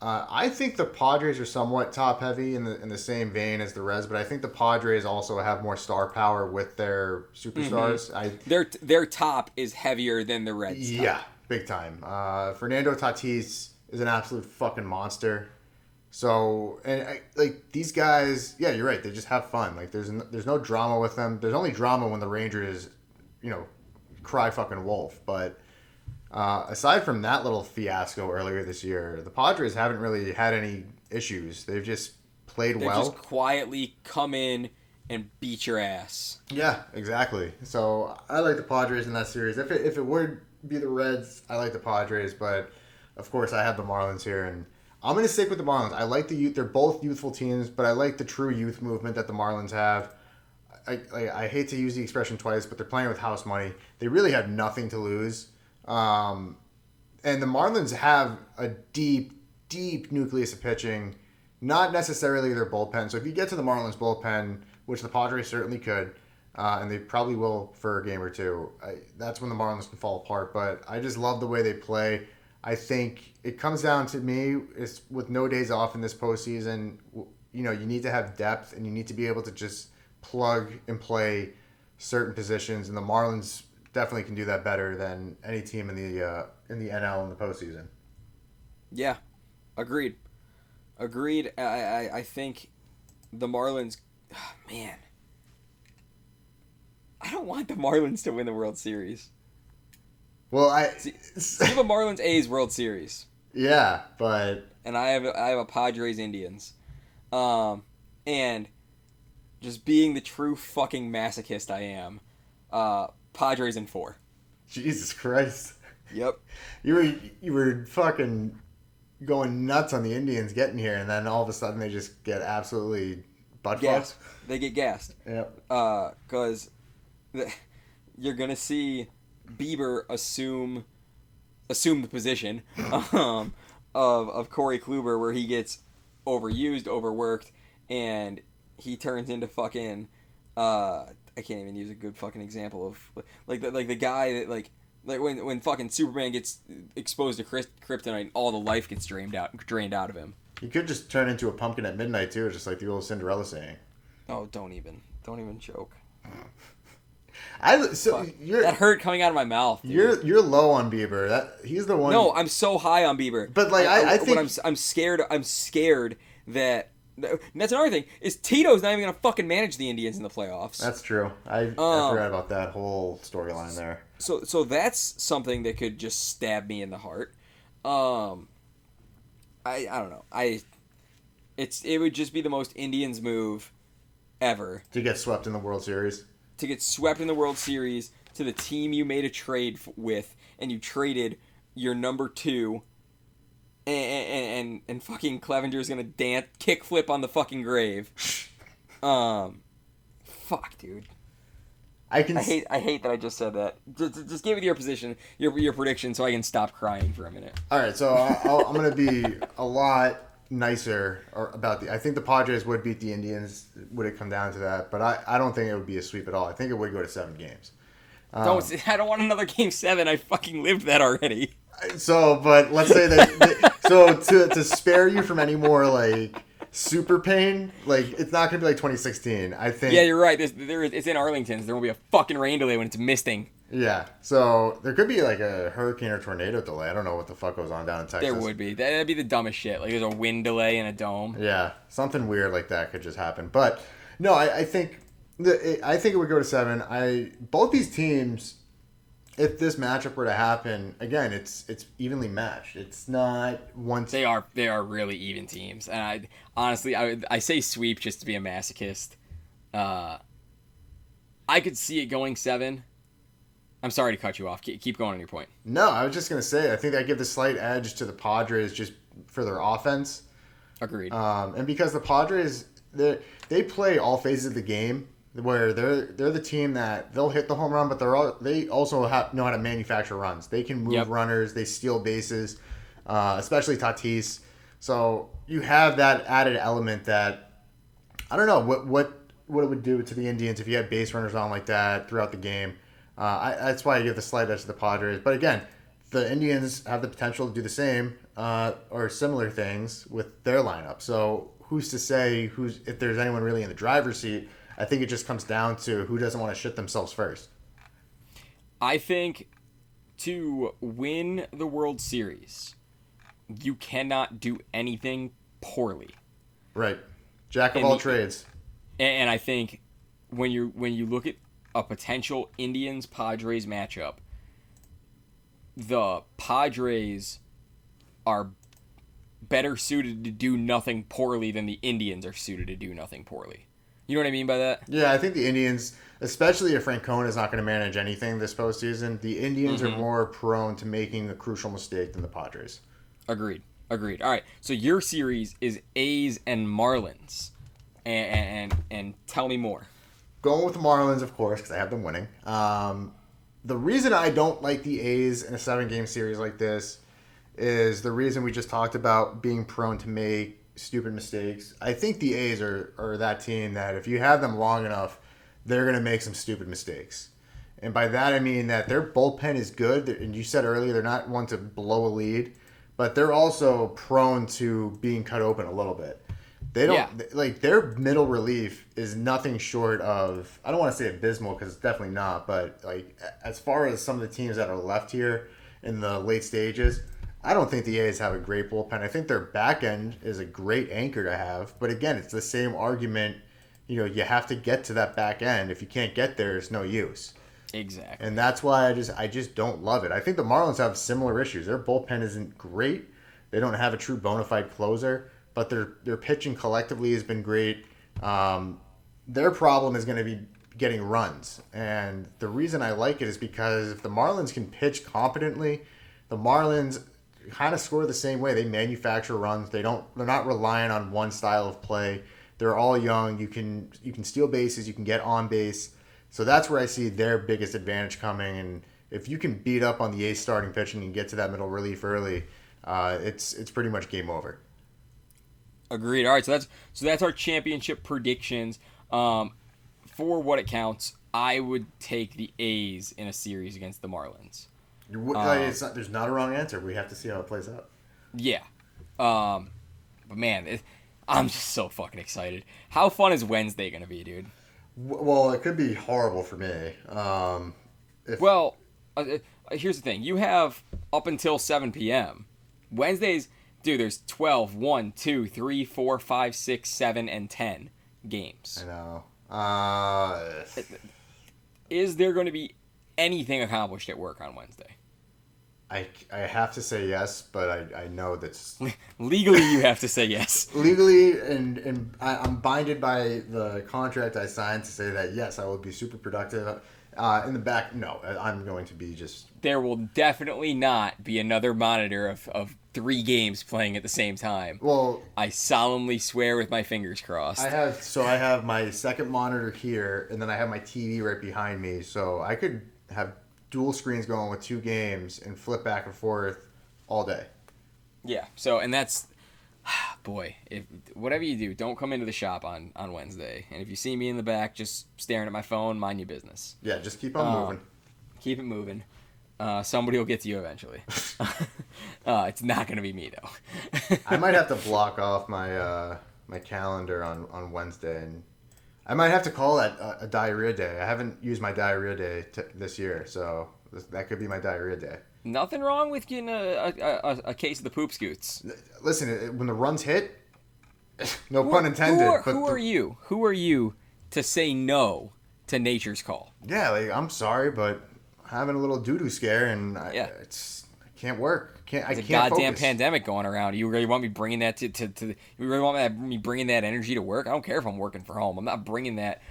Uh, I think the Padres are somewhat top heavy in the in the same vein as the Reds, but I think the Padres also have more star power with their superstars. I Their their top is heavier than the Reds. top. yeah, big time. Uh, Fernando Tatis is an absolute fucking monster. So and I, like these guys, yeah, you're right. They just have fun. Like there's n- there's no drama with them. There's only drama when the Rangers, you know, cry fucking wolf. But uh, aside from that little fiasco earlier this year, the Padres haven't really had any issues. They've just played well. They well. just quietly come in and beat your ass. Yeah, exactly. So I like the Padres in that series. If it, if it would be the Reds, I like the Padres, but of course I have the Marlins here, and I'm gonna stick with the Marlins. I like the youth. They're both youthful teams, but I like the true youth movement that the Marlins have. I, I, I hate to use the expression twice, but they're playing with house money. They really have nothing to lose. Um, and the Marlins have a deep, deep nucleus of pitching. Not necessarily their bullpen. So if you get to the Marlins bullpen, which the Padres certainly could, uh, and they probably will for a game or two, I, that's when the Marlins can fall apart. But I just love the way they play. I think it comes down to me is with no days off in this postseason. You know, you need to have depth and you need to be able to just plug and play certain positions, and the Marlins definitely can do that better than any team in the uh, in the NL in the postseason. Yeah, agreed. Agreed. I, I, I think the Marlins, man, I don't want the Marlins to win the World Series. Well, I have a Marlins A's World Series, yeah, but and I have a, I have a Padres Indians, um, and just being the true fucking masochist I am, uh, Padres in four. Jesus Christ, Yep. you were you were fucking going nuts on the Indians getting here, and then all of a sudden they just get absolutely butt Gassed. fucked. They get gassed. Yep. because you're gonna see Bieber assume assume the position um, of of Corey Kluber, where he gets overused, overworked, and he turns into fucking. Uh, I can't even use a good fucking example of like the, like the guy that like. Like when, when fucking Superman gets exposed to kryp- kryptonite, all the life gets drained out drained out of him. You could just turn into a pumpkin at midnight too, just like the old Cinderella saying. Oh, don't even, don't even joke. I so you're That hurt coming out of my mouth. dude. you're you're low on Bieber. That he's the one. No, I'm so high on Bieber. But, like, I- I what think- I'm I'm scared. I'm scared that. and that's another thing is Tito's not even gonna fucking manage the Indians in the playoffs. that's true. I, I Um, forgot about that whole storyline there. so so that's something that could just stab me in the heart. Um, I I don't know. I it's it would just be the most Indians move ever To get swept in the World Series. To get swept in the World Series to the team you made a trade with, and you traded your number two, and and and, and fucking Clevinger's gonna dance kickflip on the fucking grave. Um, fuck, dude. I can I hate I hate that I just said that. Just, just give me your position, your your prediction, so I can stop crying for a minute. All right, so I- I'll, I'm going to be a lot nicer or about the. I think the Padres would beat the Indians. Would it come down to that? But I, I don't think it would be a sweep at all. I think it would go to seven games. don't I don't want another game seven. I fucking lived that already. So, but let's say that. so to to spare you from any more like super pain, like it's not going to be like 2016. I think. Yeah, you're right. This, there, is- it's in Arlington. So there won't be a fucking rain delay when it's misting. Yeah. So there could be like a hurricane or tornado delay. I don't know what the fuck goes on down in Texas. There would be. That'd be the dumbest shit. Like there's a wind delay in a dome. Yeah, something weird like that could just happen. But no, I, I think the I think it would go to seven. I both these teams, if this matchup were to happen again, it's it's evenly matched. It's not one. They are they are really even teams, and I honestly I would- I say sweep just to be a masochist. Uh, I could see it going seven. I'm sorry to cut you off. Keep, keep going on your point. No, I was just gonna say I think I give the slight edge to the Padres just for their offense, Agreed. um, and because the Padres they they play all phases of the game. Where they're they're the team that they'll hit the home run, but they're all, they also have, know how to manufacture runs. They can move Yep. runners, they steal bases, uh, especially Tatis. So you have that added element that I don't know what what what it would do to the Indians if you had base runners on like that throughout the game. Uh, I, that's why I give the slight edge to the Padres. But again, the Indians have the potential to do the same uh, or similar things with their lineup. So who's to say who's if there's anyone really in the driver's seat? I think it just comes down to who doesn't want to shit themselves first. I think to win the World Series, you cannot do anything poorly. Right. Jack of And all the- trades. And, and I think when you when you look at a potential Indians Padres matchup, the Padres are better suited to do nothing poorly than the Indians are suited to do nothing poorly. You know what I mean by that? Yeah, I think the Indians, especially if Francona is not going to manage anything this postseason, the Indians Mm-hmm. are more prone to making a crucial mistake than the Padres. Agreed. Agreed. All right. So your series is A's and Marlins, and and and tell me more. Going with the Marlins, of course, because I have them winning. Um, the reason I don't like the A's in a seven game series like this is the reason we just talked about being prone to make stupid mistakes. I think the A's are, are that team that if you have them long enough, they're going to make some stupid mistakes. And by that I mean that their bullpen is good. And you said earlier they're not one to blow a lead, but they're also prone to being cut open a little bit. They don't Yeah. like their middle relief is nothing short of I don't want to say abysmal because it's definitely not, but like as far as some of the teams that are left here in the late stages, I don't think the A's have a great bullpen. I think their back end is a great anchor to have, but again, it's the same argument. You know, you have to get to that back end. If you can't get there, it's no use. Exactly. And that's why I just I just don't love it. I think the Marlins have similar issues. Their bullpen isn't great. They don't have a true bona fide closer, but their their pitching collectively has been great. Um, their problem is going to be getting runs, and the reason I like it is because if the Marlins can pitch competently, the Marlins kind of score the same way. They manufacture runs. They don't. They're not relying on one style of play. They're all young. You can you can steal bases. You can get on base. So that's where I see their biggest advantage coming. And if you can beat up on the ace starting pitching and get to that middle relief early, uh, it's it's pretty much game over. Agreed. All right, so that's so that's our championship predictions. Um, for what it counts, I would take the A's in a series against the Marlins. You would- it's not, there's not a wrong answer. We have to see how it plays out. Yeah. Um, but man, it, I'm just so fucking excited. How fun is Wednesday gonna be, dude? W- Well, it could be horrible for me. Um, if, Well, uh, uh, here's the thing. You have up until 7 p.m. Wednesdays, dude, there's 12, 1, 2, 3, 4, 5, 6, 7, and 10 games. I know. Uh, Is there going to be anything accomplished at work on Wednesday? I, I have to say yes, but I, I know that's Legally, you have to say yes. legally and and I, I'm binded by the contract I signed to say that yes, I will be super productive. Uh, in the back, no, I'm going to be just There will definitely not be another monitor of, of three games playing at the same time. well. I solemnly swear with my fingers crossed. I have so I have my second monitor here, and then I have my TV right behind me, so I could have dual screens going with two games and flip back and forth all day. Yeah. So, and that's, boy, if whatever you do, don't come into the shop on on Wednesday. And if you see me in the back just staring at my phone, mind your business. Yeah, just keep on Uh, moving. Keep it moving. Uh, somebody will get to you eventually. uh, it's not gonna be me though. I might have to block off my uh, my calendar on, on Wednesday, and I might have to call that a, a diarrhea day. I haven't used my diarrhea day t- this year, so this, that could be my diarrhea day. Nothing wrong with getting a, a, a, a case of the poop scoots. Listen, it- when the runs hit, no Who- pun intended. Who are, but who the- are you? Who are you to say no to nature's call? Yeah, like I'm sorry, but having a little doo doo scare, and I, Yeah. it's I can't work. Can't I There's a can't goddamn focus. pandemic going around. You really want me bringing that to, to, to you really want me bringing that energy to work? I don't care if I'm working from home. I'm not bringing that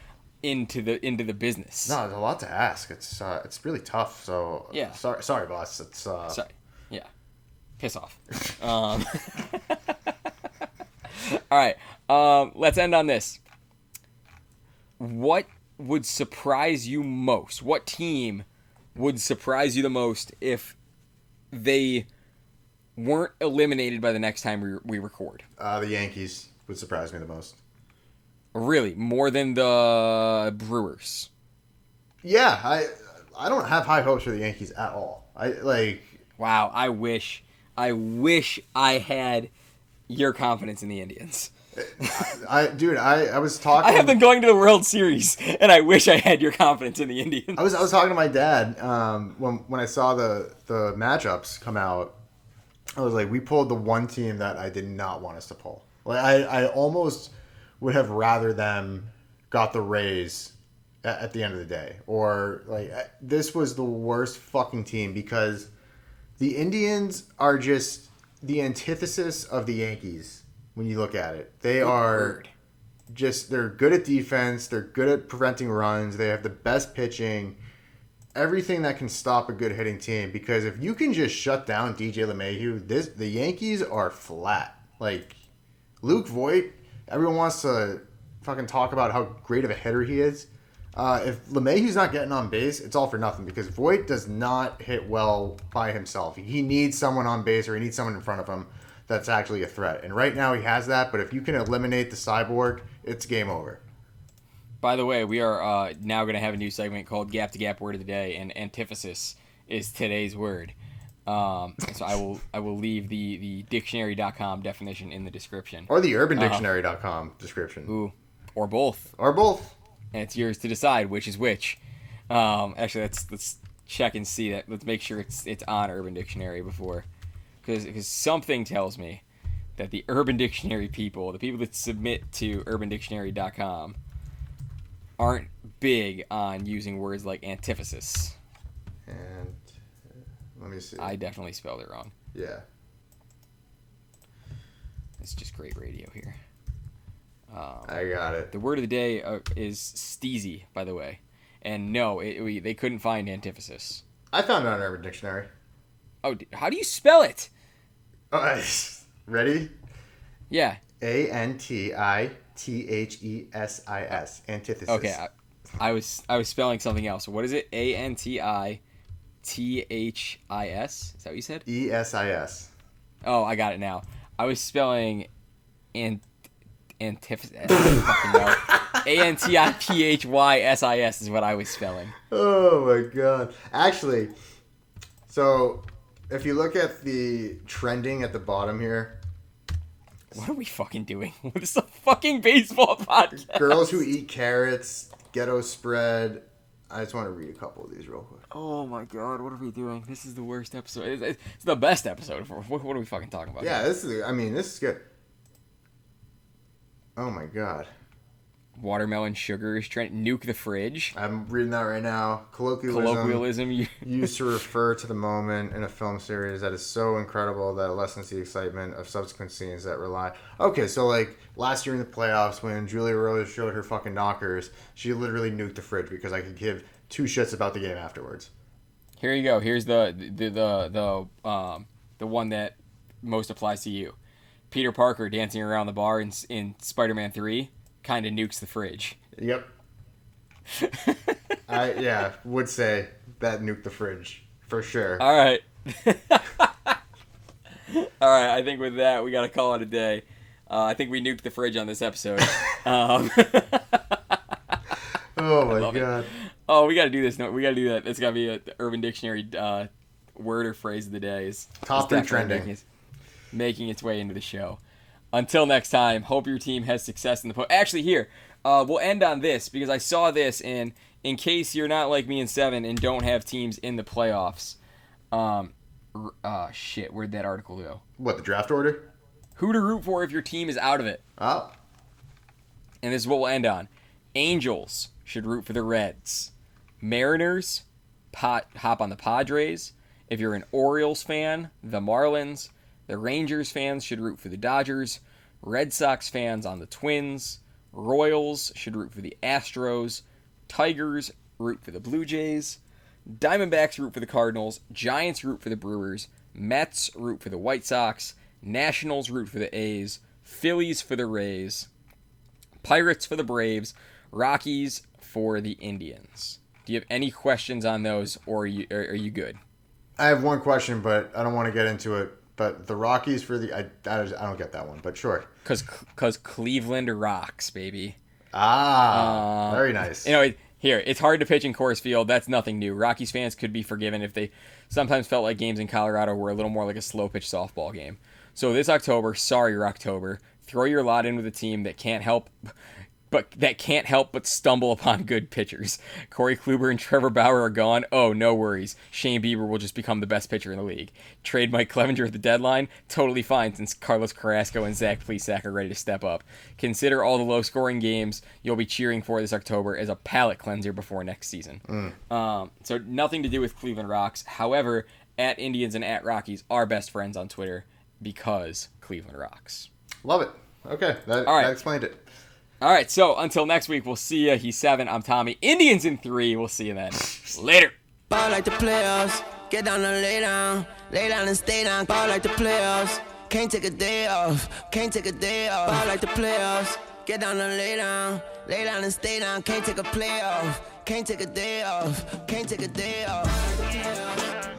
into the into the business. No, there's a lot to ask. It's uh, it's really tough. So Yeah. sorry, sorry, boss. It's uh, Sorry. Yeah. Piss off. um, all right. Um, let's end on this. What would surprise you most? What team would surprise you the most if they weren't eliminated by the next time we, we record? uh, the Yankees would surprise me the most. Really, more than the Brewers. Yeah, I I don't have high hopes for the Yankees at all. I like Wow, I wish, I wish I had your confidence in the Indians. I dude. I I was talking. I have been going to the World Series, and I wish I had your confidence in the Indians. I was I was talking to my dad um, when when I saw the the matchups come out. I was like, we pulled the one team that I did not want us to pull. Like I I almost would have rather them got the Rays at, at the end of the day, or like this was the worst fucking team because the Indians are just the antithesis of the Yankees when you look at it. They are word. just they're good at defense. They're good at preventing runs. They have the best pitching. Everything that can stop a good hitting team. Because if you can just shut down DJ LeMahieu, this the Yankees are flat. Like Luke Voit, everyone wants to fucking talk about how great of a hitter he is. Uh, if LeMahieu's not getting on base, it's all for nothing because Voigt does not hit well by himself. He needs someone on base or he needs someone in front of him that's actually a threat. And right now he has that, but if you can eliminate the cyborg, it's game over. By the way, we are uh, now going to have a new segment called Gap to Gap Word of the Day, and antithesis is today's word. Um, so I will I will leave the the dictionary.com definition in the description. Or the urbandictionary.com description. Ooh, or both. Or both. and it's yours to decide which is which. Um, actually, let's let's check and see that. Let's make sure it's it's on Urban Dictionary before, because because something tells me that the Urban Dictionary people, the people that submit to UrbanDictionary.com, aren't big on using words like antithesis. And uh, let me see. I definitely spelled it wrong. yeah. It's just great radio here. Um, I got it. The word of the day uh, is steezy, by the way, and no, it, we, they couldn't find antithesis. I found it on Urban Dictionary. Oh, how do you spell it? Oh, ready? Yeah. A N T I T H E S I S. Antithesis. Okay. I, I was I was spelling something else. What is it? A N T I T H I S. Is that what you said? E S I S. Oh, I got it now. I was spelling ant antithesis. A N T I P H Y S I S is what I was spelling. Oh my god. Actually, so if you look at the trending at the bottom here, What are we fucking doing? This is a fucking baseball podcast. girls who eat carrots, ghetto spread. I just want to read a couple of these real quick. Oh my god, what are we doing? This is the worst episode. It's, it's the best episode. For, what, what are we fucking talking about? Yeah, this is. I mean, this is good. Oh my god. Watermelon sugar is trying to nuke the fridge. I'm reading that right now. Colloquialism. Colloquialism. Used to refer to the moment in a film series that is so incredible that it lessens the excitement of subsequent scenes that rely. Okay, so like last year in the playoffs when Julia Rose showed her fucking knockers, she literally nuked the fridge because I could give two shits about the game afterwards. Here you go. Here's the the the the um the one that most applies to you. Peter Parker dancing around the bar in in Spider-Man 3 kind of nukes the fridge. Yep. I yeah would say that nuked the fridge for sure. All right. All right, I think with that we got to call it a day. Uh, I think we nuked the fridge on this episode. um, oh my love it. god. oh, we got to do this. No, we got to do that. It's got to be a Urban Dictionary uh, word or phrase of the day. Is Top three trending. making its way into the show. Until next time, hope your team has success in the po. Actually, here uh, we'll end on this because I saw this, and in case you're not like me in seven and don't have teams in the playoffs, um, uh, shit, where'd that article go? What the draft order? Who to root for if your team is out of it? Oh, and this is what we'll end on. Angels should root for the Reds. Mariners, pot, hop on the Padres. If you're an Orioles fan, the Marlins. The Rangers fans should root for the Dodgers. Red Sox fans on the Twins. Royals should root for the Astros. Tigers root for the Blue Jays. Diamondbacks root for the Cardinals. Giants root for the Brewers. Mets root for the White Sox. Nationals root for the A's. Phillies for the Rays. Pirates for the Braves, Rockies for the Indians. Do you have any questions on those, or are you, are, you good? I have one question, but I don't want to get into it. But the Rockies for the I, I, I don't get that one, but sure. Because because Cleveland rocks, baby. Ah, Uh, very nice. You know, it, here it's hard to pitch in Coors Field. That's nothing new. Rockies fans could be forgiven if they sometimes felt like games in Colorado were a little more like a slow pitch softball game. So this October, sorry October, throw your lot in with a team that can't help. But that can't help but stumble upon good pitchers. Corey Kluber and Trevor Bauer are gone. Oh, no worries. Shane Bieber will just become the best pitcher in the league. Trade Mike Clevinger at the deadline? Totally fine since Carlos Carrasco and Zach Plesac are ready to step up. Consider all the low scoring games you'll be cheering for this October as a palate cleanser before next season. Um, so, nothing to do with Cleveland Rocks. However, at Indians and at Rockies are best friends on Twitter because Cleveland Rocks. Love it. Okay, that, All right. that explained it. All right, so until next week, we'll see you. He's seven. I'm Tommy. Indians in three. We'll see you then. Later. Ball like the playoffs. Get down and lay down. Lay down and stay down. Ball like the playoffs. Can't take a day off. Can't take a day off. Ball like the playoffs. Get down and lay down, lay down and stay down. Can't take a play off, can't take a day off, can't take a day off.